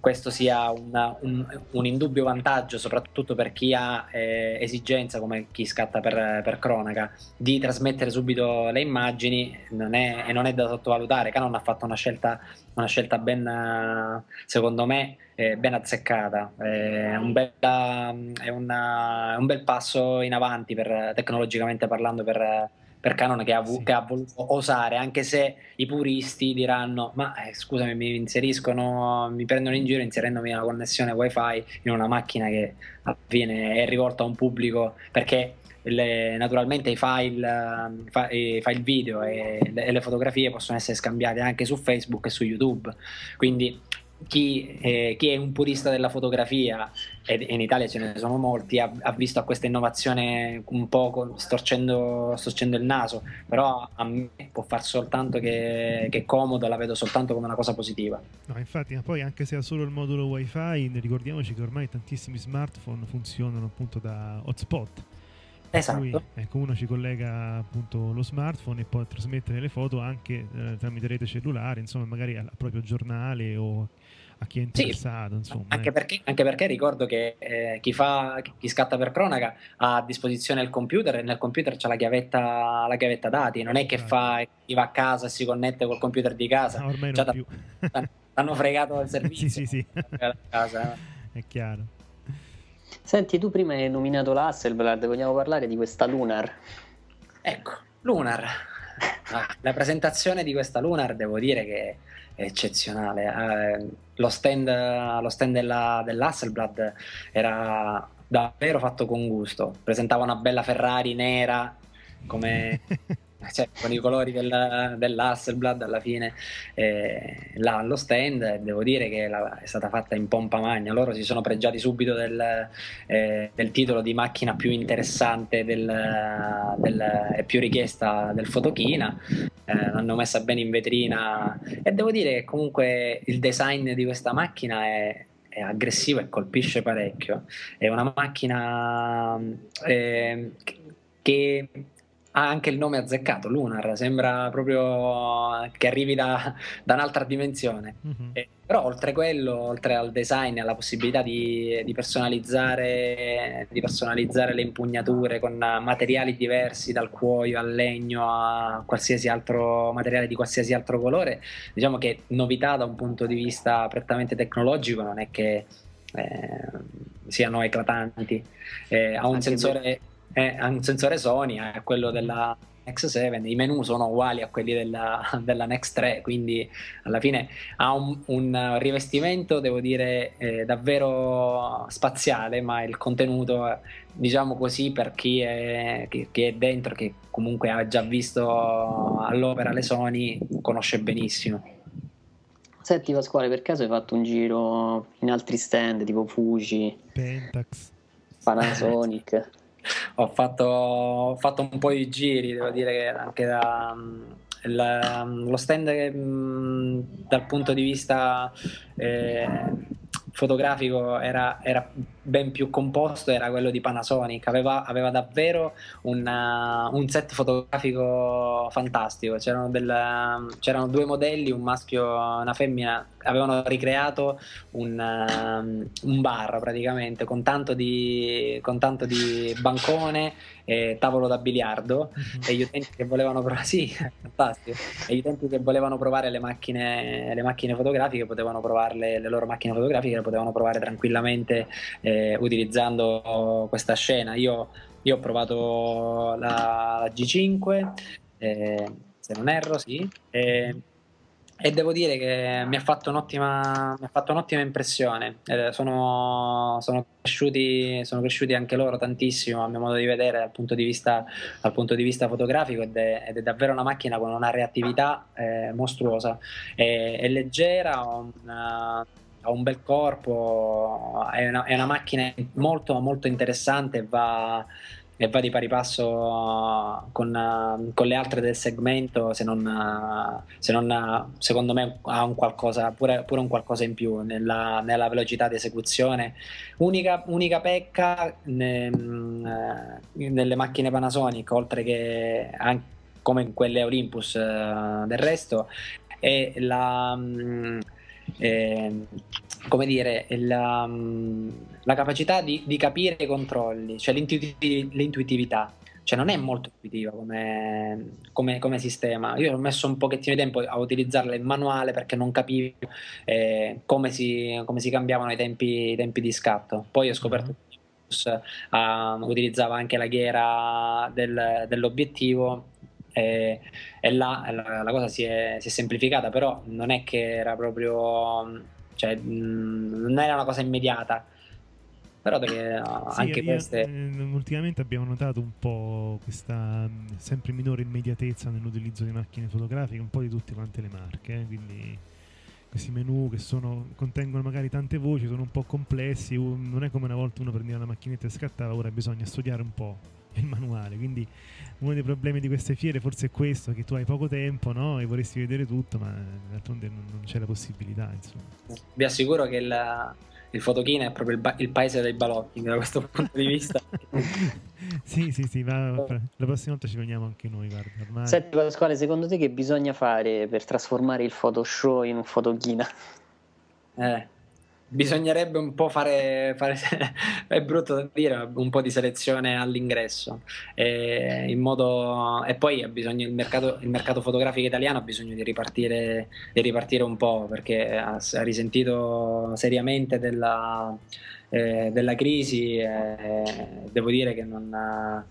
Speaker 3: questo sia una, un, un, indubbio vantaggio, soprattutto per chi ha eh, esigenza, come chi scatta per, per, cronaca, di trasmettere subito le immagini non è, e non è da sottovalutare. Canon ha fatto una scelta, una scelta ben, secondo me, eh, ben azzeccata. È un, bel, è una, un bel passo in avanti per, tecnologicamente parlando per per Canon che ha, sì. che ha, voluto osare, anche se i puristi diranno: Ma eh, scusami, mi inseriscono, mi prendono in giro inserendomi una connessione wifi in una macchina che alla fine è rivolta a un pubblico perché. Le, naturalmente i file, i file video e le, e le, fotografie possono essere scambiate anche su Facebook e su YouTube, quindi chi, eh, chi, è un purista della fotografia, e in Italia ce ne sono molti, ha, ha visto a questa innovazione un po' storcendo, storcendo, il naso, però a me può far soltanto che, che, comodo, la vedo soltanto come una cosa positiva.
Speaker 2: No, infatti, ma poi anche se ha solo il modulo wifi, ricordiamoci che ormai tantissimi smartphone funzionano appunto da hotspot.
Speaker 3: Esatto.
Speaker 2: Cui, ecco, uno ci collega appunto lo smartphone e può trasmettere le foto anche eh, tramite rete cellulare, insomma, magari al proprio giornale o a chi è interessato. Sì, insomma,
Speaker 3: anche,
Speaker 2: eh.
Speaker 3: perché, anche, perché, ricordo che eh, chi, fa, chi scatta per cronaca ha a disposizione il computer e nel computer c'è la chiavetta, la chiavetta dati, non è che esatto. fa, chi va a casa e si connette col computer di casa.
Speaker 2: No, ormai non più.
Speaker 3: Hanno fregato il servizio.
Speaker 2: sì, sì, sì.
Speaker 3: Casa.
Speaker 2: È chiaro.
Speaker 1: Senti, tu prima hai nominato l'Hasselblad, vogliamo parlare di questa Lunar?
Speaker 3: Ecco, Lunar. Ah, la presentazione di questa Lunar devo dire che eccezionale. Eh, lo stand, lo stand della, dell'Hasselblad era davvero fatto con gusto. Presentava una bella Ferrari nera come cioè, con i colori del, dell'Hasselblad alla fine eh, là allo stand devo dire che la, è stata fatta in pompa magna. Loro si sono pregiati subito del, eh, del titolo di macchina più interessante del, del, e più richiesta del Fotochina. Eh, l'hanno messa bene in vetrina. E devo dire che comunque il design di questa macchina è, è aggressivo e colpisce parecchio. È una macchina eh, che ha anche il nome azzeccato, Lunar, sembra proprio che arrivi da, da un'altra dimensione. Uh-huh. Eh, però oltre quello, oltre al design e alla possibilità di, di, personalizzare, di, personalizzare, le impugnature con materiali diversi, dal cuoio al legno a qualsiasi altro materiale di qualsiasi altro colore, diciamo che novità da un punto di vista prettamente tecnologico non è che eh, siano eclatanti. Eh, ha un sensore è, ha un sensore Sony, è quello della X7, i menu sono uguali a quelli della, della Next 3, quindi alla fine ha un, un rivestimento, devo dire, eh, davvero spaziale, ma il contenuto, diciamo così, per chi è, chi, chi è dentro, che comunque ha già visto all'opera le Sony, conosce benissimo.
Speaker 1: Senti Pasquale, per caso hai fatto un giro in altri stand tipo Fuji,
Speaker 2: Pentax,
Speaker 1: Panasonic?
Speaker 3: ho, fatto, ho fatto, un po' di giri, devo dire che anche da, la, lo stand che, dal punto di vista eh, fotografico era, era, ben più composto era quello di Panasonic, aveva, aveva davvero una, un set fotografico fantastico, c'erano, del, c'erano, due modelli, un maschio e una femmina, avevano ricreato un, un bar praticamente con tanto di, con tanto di bancone e tavolo da biliardo. Mm-hmm. e gli utenti che volevano provare, sì, fantastico, e gli utenti che volevano provare le macchine, le macchine fotografiche potevano provarle, le loro macchine fotografiche le potevano provare tranquillamente eh, utilizzando questa scena. Io, io ho provato la, la G5, eh, se non erro, sì. Eh, e devo dire che mi ha fatto un'ottima, fatto un'ottima impressione. Eh, sono, sono, cresciuti, sono, cresciuti, anche loro tantissimo, a mio modo di vedere, dal punto di vista, punto di vista fotografico, ed è, ed è, davvero una macchina con una reattività eh, mostruosa. È, è leggera, ha una, ha un bel corpo, è una, è una macchina molto, molto interessante. Va, e va di pari passo con, con, le altre del segmento se non, se non secondo me ha un qualcosa, pure, pure, un qualcosa in più nella, nella velocità di esecuzione unica, unica pecca ne, nelle macchine Panasonic oltre che anche come in quelle Olympus eh, del resto è la eh, come dire, la, la capacità di, di, capire i controlli, cioè l'intuitività. Cioè non è molto intuitiva come, come, come, sistema. Io ho messo un pochettino di tempo a utilizzarla in manuale perché non capivo eh, come, si, come, si, cambiavano i tempi, i tempi, di scatto. Poi ho scoperto che uh, utilizzava anche la ghiera del, dell'obiettivo e, e là la, la, cosa si è, si è, semplificata, però non è che era proprio, cioè, non era una cosa immediata. Però perché sì, anche io, queste.
Speaker 2: Eh, ultimamente abbiamo notato un po' questa sempre minore immediatezza nell'utilizzo di macchine fotografiche, un po' di tutte quante le marche, eh, quindi questi menu che sono, contengono magari tante voci, sono un po' complessi, non è come una volta uno prendeva la macchinetta e scattava, ora bisogna studiare un po' il manuale, quindi uno dei problemi di queste fiere forse è questo, che tu hai poco tempo no? e vorresti vedere tutto, ma d'altronde non, non c'è la possibilità, insomma.
Speaker 3: Vi assicuro che il, il Fotokina è proprio il, ba- il paese dei balocchi da questo punto di vista.
Speaker 2: sì, sì, sì, ma la prossima volta ci veniamo anche noi, guarda, ormai...
Speaker 1: Senti Pasquale, secondo te che bisogna fare per trasformare il Photoshop in un fotochina?
Speaker 3: Eh, bisognerebbe un po' fare, fare- è brutto da dire, un po' di selezione all'ingresso. E, modo, e poi bisogno, il, mercato, il mercato fotografico italiano ha bisogno di ripartire, di ripartire un po' perché ha, ha risentito seriamente della, eh, della crisi. e devo dire che non. ha-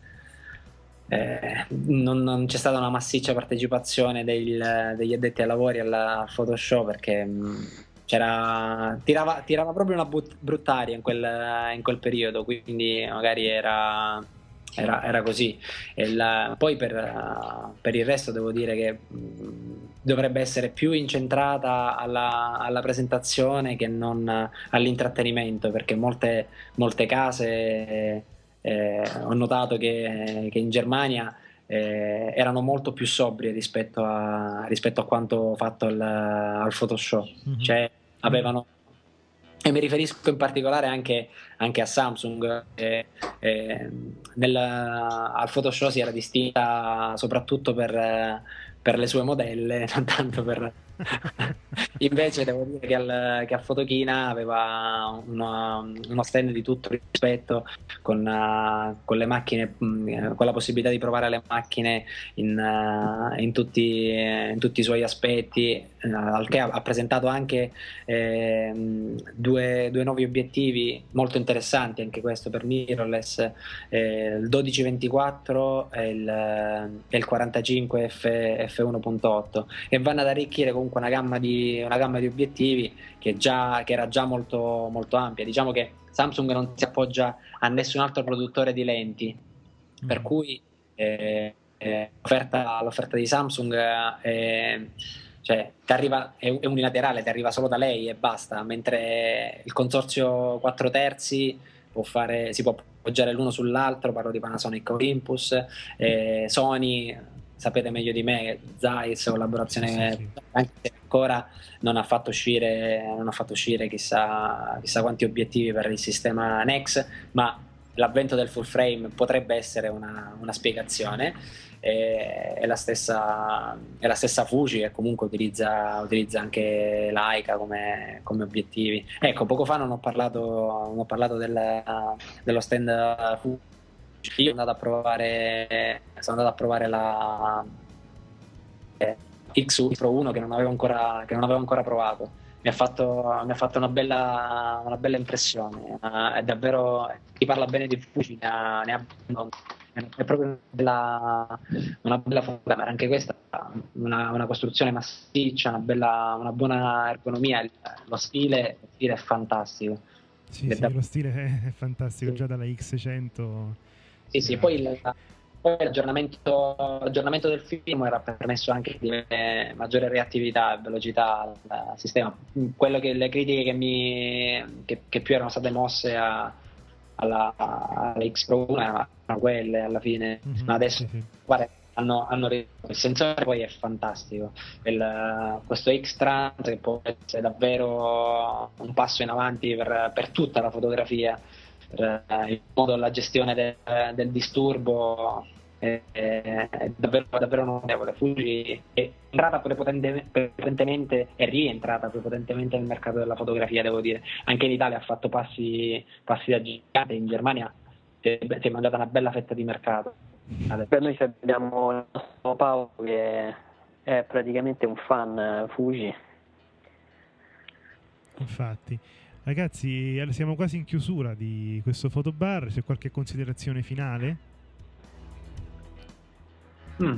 Speaker 3: eh, non, non c'è stata una massiccia partecipazione del- degli addetti ai lavori al, al Photoshop perché mh, c'era, tirava, tirava proprio una but- bruttaria in quel, in quel periodo, quindi magari era, era, era così. Il- poi per, per il resto devo dire che dovrebbe essere più incentrata alla, alla presentazione che non all'intrattenimento, perché molte, molte case eh, ho notato che, che in Germania eh, erano molto più sobrie rispetto a, rispetto a quanto fatto al, al Photoshop.
Speaker 2: Mhm.
Speaker 3: Cioè, avevano. E mi riferisco in particolare anche, anche a Samsung. eh, eh, nel- al Photoshop si era distinta soprattutto per, per le sue modelle, non tanto per. Invece devo dire che, al, che a Fotokina aveva uno, uno stand di tutto rispetto con, eh, con le macchine, mh, con la possibilità di provare le macchine in, eh, in tutti, in tutti i suoi aspetti, eh, al che ha, ha presentato anche ehm, due, due nuovi obiettivi molto interessanti, anche questo per mirrorless, eh, il 1224 e il, il 45 F, F1.8 e vanno ad arricchire comunque una gamma di, una gamma di obiettivi che, già, che era già molto, molto ampia. Diciamo che Samsung non si appoggia a nessun altro produttore di lenti, per cui eh, eh, l'offerta, l'offerta di Samsung è, cioè, ti arriva, è, è unilaterale, ti arriva solo da lei e basta, mentre il consorzio 4 terzi può fare, si può appoggiare l'uno sull'altro, parlo di Panasonic Olympus, eh, Sony, sapete meglio di me, Zeiss, collaborazione
Speaker 2: Sì, sì, sì.
Speaker 3: anche se ancora non ha fatto uscire, non ha fatto uscire chissà, chissà quanti obiettivi per il sistema Nex, ma l'avvento del full frame potrebbe essere una, una spiegazione. E, è, la stessa, è la stessa Fuji che comunque utilizza, utilizza anche Leica come, come obiettivi. Ecco, poco fa non ho parlato, non ho parlato del- dello stand Fuji. Io sono andato a provare, sono andato a provare la eh, X Pro 1 che non avevo ancora, che non avevo ancora provato. Mi ha fatto, mi ha fatto una, bella, una bella impressione. Eh, è davvero chi parla bene di Fuji ne ha, ne ha è proprio una bella, una bella fotocamera, anche questa una, una costruzione massiccia, una, bella, una buona ergonomia, lo stile, lo stile è fantastico.
Speaker 2: Sì, sì,
Speaker 3: da-
Speaker 2: lo stile è, è fantastico,
Speaker 3: Sì.
Speaker 2: già dalla X100.
Speaker 3: Sì, sì, poi, il- poi l'aggiornamento, l'aggiornamento del film era permesso anche di avere maggiore reattività e velocità al sistema. Quello che le critiche che, mi, che, che più erano state mosse a- alla, alla X Pro 1 erano quelle alla fine,
Speaker 2: Mhm,
Speaker 3: ma adesso
Speaker 2: sì.
Speaker 3: guarda, hanno, hanno il sensore poi è fantastico. Il- questo X-Trans che può essere davvero un passo in avanti per, per tutta la fotografia per eh, il modo la gestione de- del disturbo è, è- davvero, davvero notevole. Fuji è entrata prepotente- prepotentemente è rientrata prepotentemente nel mercato della fotografia, devo dire. Anche in Italia ha fatto passi, passi da gigante, in Germania si è, si è mangiata una bella fetta di mercato.
Speaker 1: Per noi abbiamo il nostro Paolo che è praticamente un fan eh, Fuji.
Speaker 2: Infatti. Ragazzi, siamo quasi in chiusura di questo fotobar. C'è qualche considerazione finale?
Speaker 3: Mm.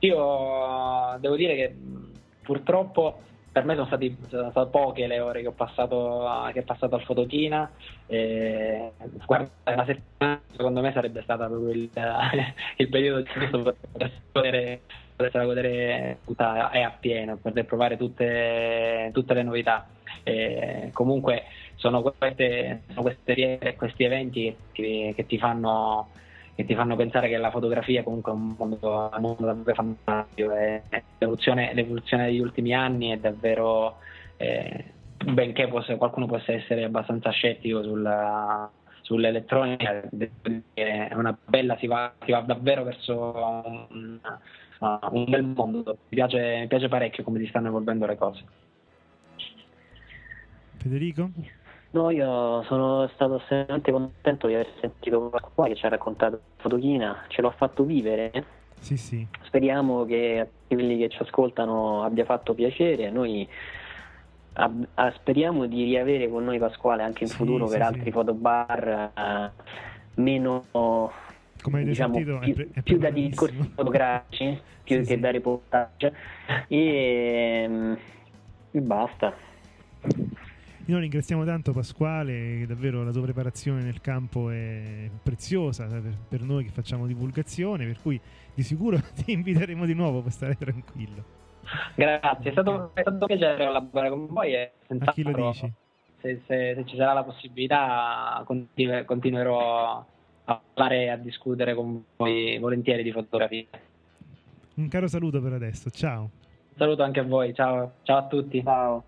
Speaker 3: Io devo dire che mh, purtroppo per me sono, stati, sono state poche le ore che ho passato, che ho passato al Fotochina. E, guarda, una settimana secondo me sarebbe stata proprio il, il periodo giusto per poter potersela godere tutta e appieno, per poter provare tutte, tutte le novità. E comunque sono, queste, sono queste, questi eventi che, che ti fanno che ti fanno pensare che la fotografia comunque è un mondo, un mondo davvero fantastico l'evoluzione, l'evoluzione, degli ultimi anni è davvero eh, benché possa, qualcuno possa essere abbastanza scettico sulla, sull'elettronica è una bella si va, si va davvero verso un, un, bel mondo mi piace, mi piace parecchio come si stanno evolvendo le cose
Speaker 2: Federico?
Speaker 1: No, io sono stato estremamente contento di aver sentito qua che ci ha raccontato Fotochina, ce l'ho fatto vivere.
Speaker 2: Sì, sì.
Speaker 1: Speriamo che a quelli che ci ascoltano abbia fatto piacere. Noi ab- a- speriamo di riavere con noi Pasquale anche in
Speaker 2: Sì,
Speaker 1: futuro
Speaker 2: sì,
Speaker 1: per
Speaker 2: sì.
Speaker 1: altri fotobar eh, meno
Speaker 2: Come avete
Speaker 1: diciamo,
Speaker 2: sentito, è
Speaker 1: più,
Speaker 2: pre- è
Speaker 1: più da discorsi fotografici più
Speaker 2: Sì,
Speaker 1: che
Speaker 2: sì.
Speaker 1: da reportage e, mm, e basta.
Speaker 2: Noi ringraziamo tanto Pasquale, davvero la tua preparazione nel campo è preziosa per, per noi che facciamo divulgazione, per cui di sicuro ti inviteremo di nuovo per stare tranquillo.
Speaker 3: grazie è stato, è stato un piacere collaborare con voi e
Speaker 2: A chi lo dici?
Speaker 3: se, se- se ci sarà la possibilità continu- continuerò a parlare e a discutere con voi volentieri di fotografia.
Speaker 2: Un caro saluto per adesso, ciao.
Speaker 3: Saluto anche a voi, ciao, ciao a tutti.
Speaker 1: Ciao.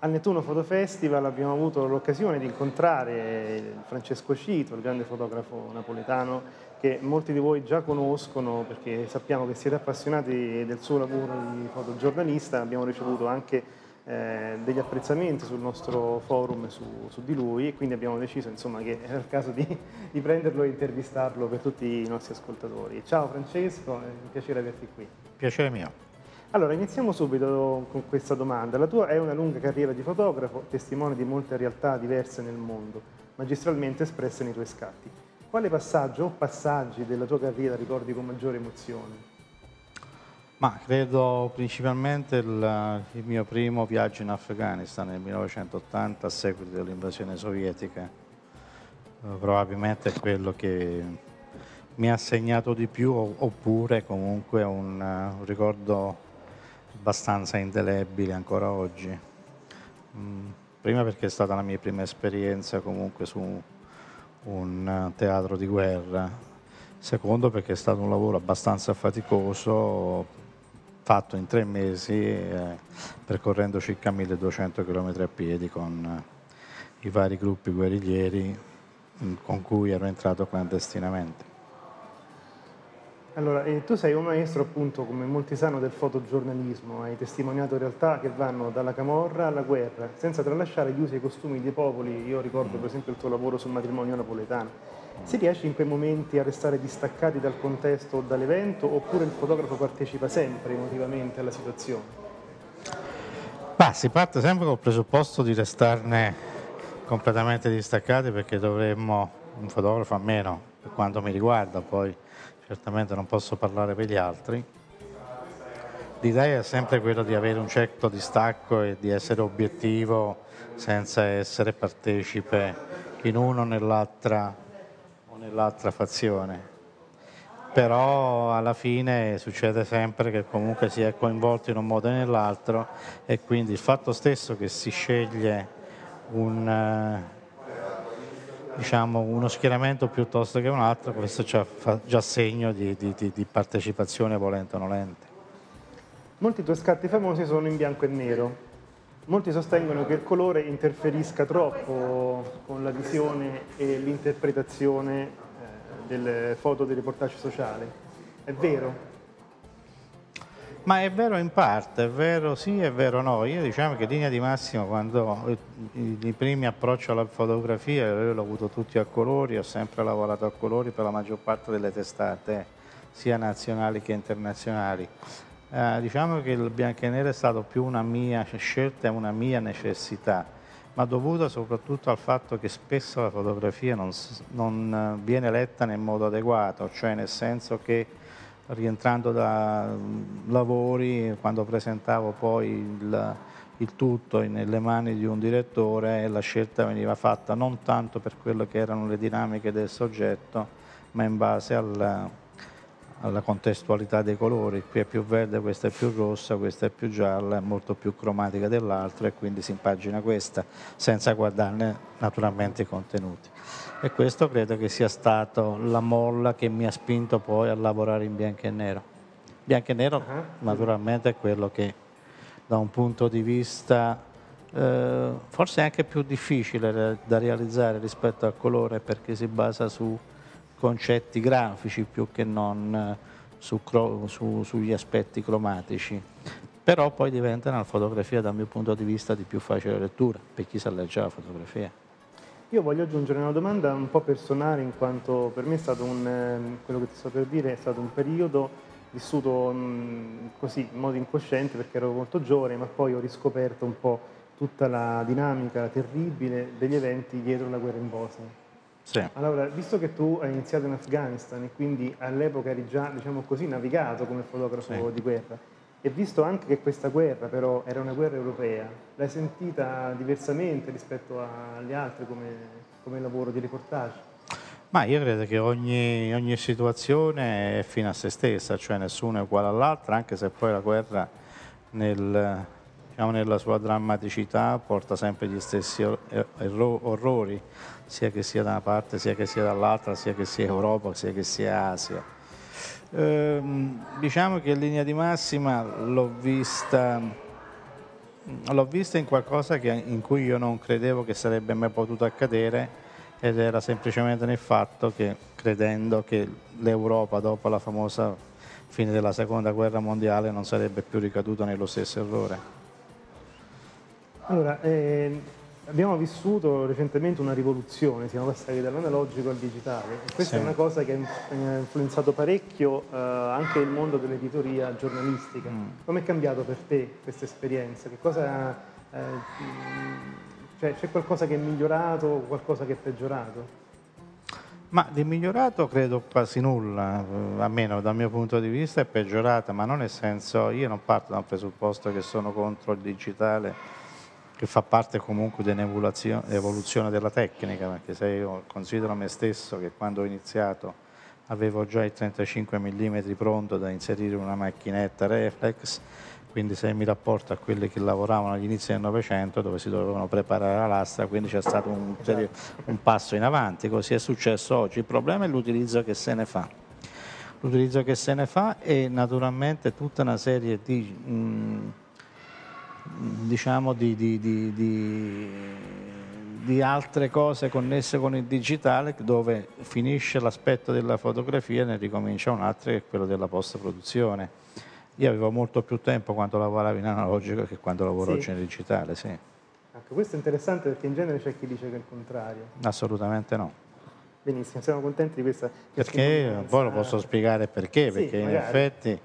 Speaker 4: Al Nettuno Photo Festival abbiamo avuto l'occasione di incontrare Francesco Cito, il grande fotografo napoletano che molti di voi già conoscono perché sappiamo che siete appassionati del suo lavoro di fotogiornalista. Abbiamo ricevuto anche eh, degli apprezzamenti sul nostro forum su, su di lui e quindi abbiamo deciso insomma, che era il caso di, di prenderlo e intervistarlo per tutti i nostri ascoltatori. Ciao Francesco, è un piacere averti qui.
Speaker 5: Piacere mio.
Speaker 4: Allora, iniziamo subito con questa domanda. La tua è una lunga carriera di fotografo, testimone di molte realtà diverse nel mondo, magistralmente espresse nei tuoi scatti. Quale passaggio o passaggi della tua carriera ricordi con maggiore emozione?
Speaker 5: Ma credo principalmente il, il mio primo viaggio in Afghanistan nel 1980 a seguito dell'invasione sovietica. Eh, probabilmente è quello che mi ha segnato di più, oppure comunque un, un ricordo abbastanza indelebile ancora oggi. Mm, prima perché è stata la mia prima esperienza comunque su un teatro di guerra, secondo perché è stato un lavoro abbastanza faticoso, fatto in tre mesi, eh, percorrendo circa 1200 km a piedi con eh, i vari gruppi guerriglieri mm, con cui ero entrato clandestinamente.
Speaker 4: Allora, tu sei un maestro appunto, come molti sanno, del fotogiornalismo, hai testimoniato realtà che vanno dalla camorra alla guerra, senza tralasciare gli usi e i costumi dei popoli. Io ricordo per esempio il tuo lavoro sul matrimonio napoletano. Si riesce in quei momenti a restare distaccati dal contesto o dall'evento, oppure il fotografo partecipa sempre emotivamente alla situazione?
Speaker 5: Bah, si parte sempre col presupposto di restarne completamente distaccati perché dovremmo, un fotografo almeno per quanto mi riguarda, poi certamente non posso parlare per gli altri, l'idea è sempre quella di avere un certo distacco e di essere obiettivo senza essere partecipe in uno o nell'altra, nell'altra fazione. Però alla fine succede sempre che comunque si è coinvolto in un modo o nell'altro e quindi il fatto stesso che si sceglie un, eh, diciamo, uno schieramento piuttosto che un altro, questo già fa già segno di- di- di partecipazione volente o nolente.
Speaker 4: Molti tuoi scatti famosi sono in bianco e nero. Molti sostengono che il colore interferisca troppo con la visione e l'interpretazione eh, delle foto dei reportage sociali. È vero?
Speaker 5: Ma è vero in parte, è vero sì, è vero no. Io diciamo che in linea di massima quando i, i primi approcci alla fotografia io l'ho avuto tutti a colori, ho sempre lavorato a colori per la maggior parte delle testate, sia nazionali che internazionali. Eh, diciamo che il bianco e nero è stato più una mia scelta e una mia necessità, ma dovuta soprattutto al fatto che spesso la fotografia non, non, eh, viene letta nel modo adeguato, cioè nel senso che rientrando da mm, lavori, quando presentavo poi il, il tutto nelle mani di un direttore, la scelta veniva fatta non tanto per quello che erano le dinamiche del soggetto, ma in base al, alla contestualità dei colori. Qui è più verde, questa è più rossa, questa è più gialla, è molto più cromatica dell'altra e quindi si impagina questa, senza guardarne naturalmente i contenuti. E questo credo che sia stato la molla che mi ha spinto poi a lavorare in bianco e nero. Bianco e nero uh-huh. naturalmente è quello che da un punto di vista eh, forse anche più difficile da realizzare rispetto al colore perché si basa su concetti grafici più che non eh, su, su, sugli aspetti cromatici. Però poi diventa una fotografia dal mio punto di vista di più facile lettura per chi sa leggere la fotografia.
Speaker 4: Io voglio aggiungere una domanda un po' personale in quanto per me è stato un, ehm, quello che ti sto per dire è stato un periodo vissuto mh, così in modo incosciente perché ero molto giovane ma poi ho riscoperto un po' tutta la dinamica terribile degli eventi dietro la guerra in Bosnia
Speaker 5: sì.
Speaker 4: Allora, visto che tu hai iniziato in Afghanistan e quindi all'epoca eri già, diciamo così, navigato come fotografo sì. di guerra, e visto anche che questa guerra però era una guerra europea, l'hai sentita diversamente rispetto agli altri come, come lavoro di reportage?
Speaker 5: Ma io credo che ogni, ogni, situazione è fine a se stessa, cioè nessuno è uguale all'altra, anche se poi la guerra nel, diciamo, nella sua drammaticità porta sempre gli stessi orrori sia che sia da una parte, sia che sia dall'altra, sia che sia Europa, sia che sia Asia. Ehm, diciamo che in linea di massima l'ho vista, l'ho vista in qualcosa che, in cui io non credevo che sarebbe mai potuto accadere ed era semplicemente nel fatto che credendo che l'Europa dopo la famosa fine della seconda guerra mondiale non sarebbe più ricaduta nello stesso errore.
Speaker 4: Allora, eh, Abbiamo vissuto recentemente una rivoluzione, siamo passati dall'analogico al digitale e questa sì. è una cosa che ha influenzato parecchio eh, anche il mondo dell'editoria giornalistica. Mm. Come è cambiato per te questa esperienza? Che eh, cioè, c'è qualcosa che è migliorato o qualcosa che è peggiorato?
Speaker 5: Ma di migliorato credo quasi nulla, eh, almeno dal mio punto di vista è peggiorata, ma non nel senso, io non parto da un presupposto che sono contro il digitale che fa parte comunque dell'evoluzione della tecnica, perché se io considero me stesso che quando ho iniziato avevo già il 35 mm pronto da inserire in una macchinetta reflex, quindi se mi rapporto a quelli che lavoravano agli inizi del Novecento dove si dovevano preparare la lastra, quindi c'è stato un, un passo in avanti, così è successo oggi. Il problema è l'utilizzo che se ne fa. L'utilizzo che se ne fa e naturalmente tutta una serie di... Mh, diciamo, di, di, di, di, altre cose connesse con il digitale dove finisce l'aspetto della fotografia e ne ricomincia un altro che è quello della post-produzione. Io avevo molto più tempo quando lavoravo in analogico che quando lavoro sì. oggi in digitale, sì.
Speaker 4: Ecco, questo è interessante perché in genere c'è chi dice che è il contrario.
Speaker 5: Assolutamente no.
Speaker 4: Benissimo, siamo contenti di questa...
Speaker 5: Perché, poi lo posso spiegare perché, perché sì, in effetti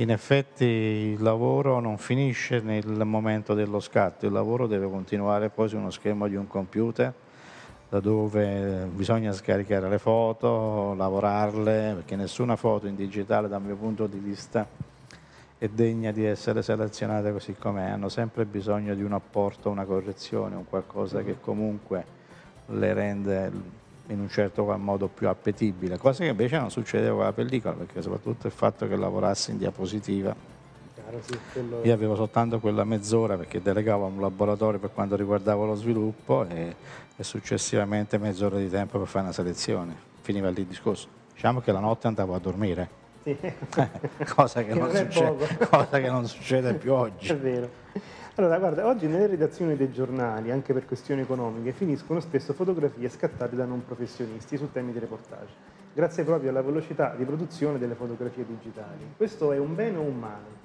Speaker 5: in effetti il lavoro non finisce nel momento dello scatto, il lavoro deve continuare poi su uno schermo di un computer da dove bisogna scaricare le foto, lavorarle, perché nessuna foto in digitale dal mio punto di vista è degna di essere selezionata così com'è, hanno sempre bisogno di un apporto, una correzione, un qualcosa che comunque le rende in un certo modo più appetibile, cosa che invece non succedeva con la pellicola, perché soprattutto il fatto che lavorassi in diapositiva. Chiaro, sì, quello... Io avevo soltanto quella mezz'ora perché delegavo a un laboratorio per quanto riguardava lo sviluppo e, e successivamente mezz'ora di tempo per fare una selezione. Finiva lì il discorso. Diciamo che la notte andavo a dormire. Sì. cosa, che non succede, cosa che non succede più oggi.
Speaker 4: È vero. Allora, guarda, oggi nelle redazioni dei giornali, anche per questioni economiche, finiscono spesso fotografie scattate da non professionisti su temi di reportage, grazie proprio alla velocità di produzione delle fotografie digitali. Questo è un bene o un male?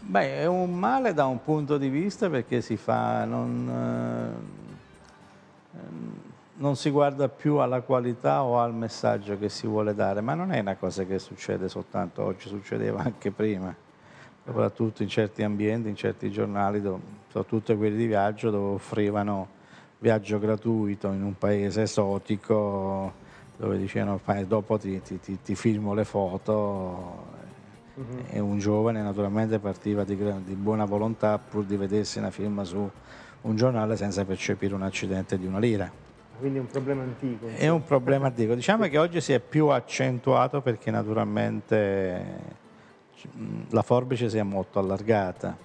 Speaker 5: Beh, è un male da un punto di vista perché si fa, non, eh, non si guarda più alla qualità o al messaggio che si vuole dare, ma non è una cosa che succede soltanto oggi, succedeva anche prima soprattutto in certi ambienti, in certi giornali, soprattutto quelli di viaggio, dove offrivano viaggio gratuito in un paese esotico dove dicevano dopo ti, ti, ti, ti filmo le foto uh-huh. e un giovane naturalmente partiva di, di, buona volontà pur di vedersi una firma su un giornale senza percepire un accidente di una lira.
Speaker 4: Quindi è un problema antico.
Speaker 5: È un problema antico. Diciamo che oggi si è più accentuato perché naturalmente la forbice si è molto allargata.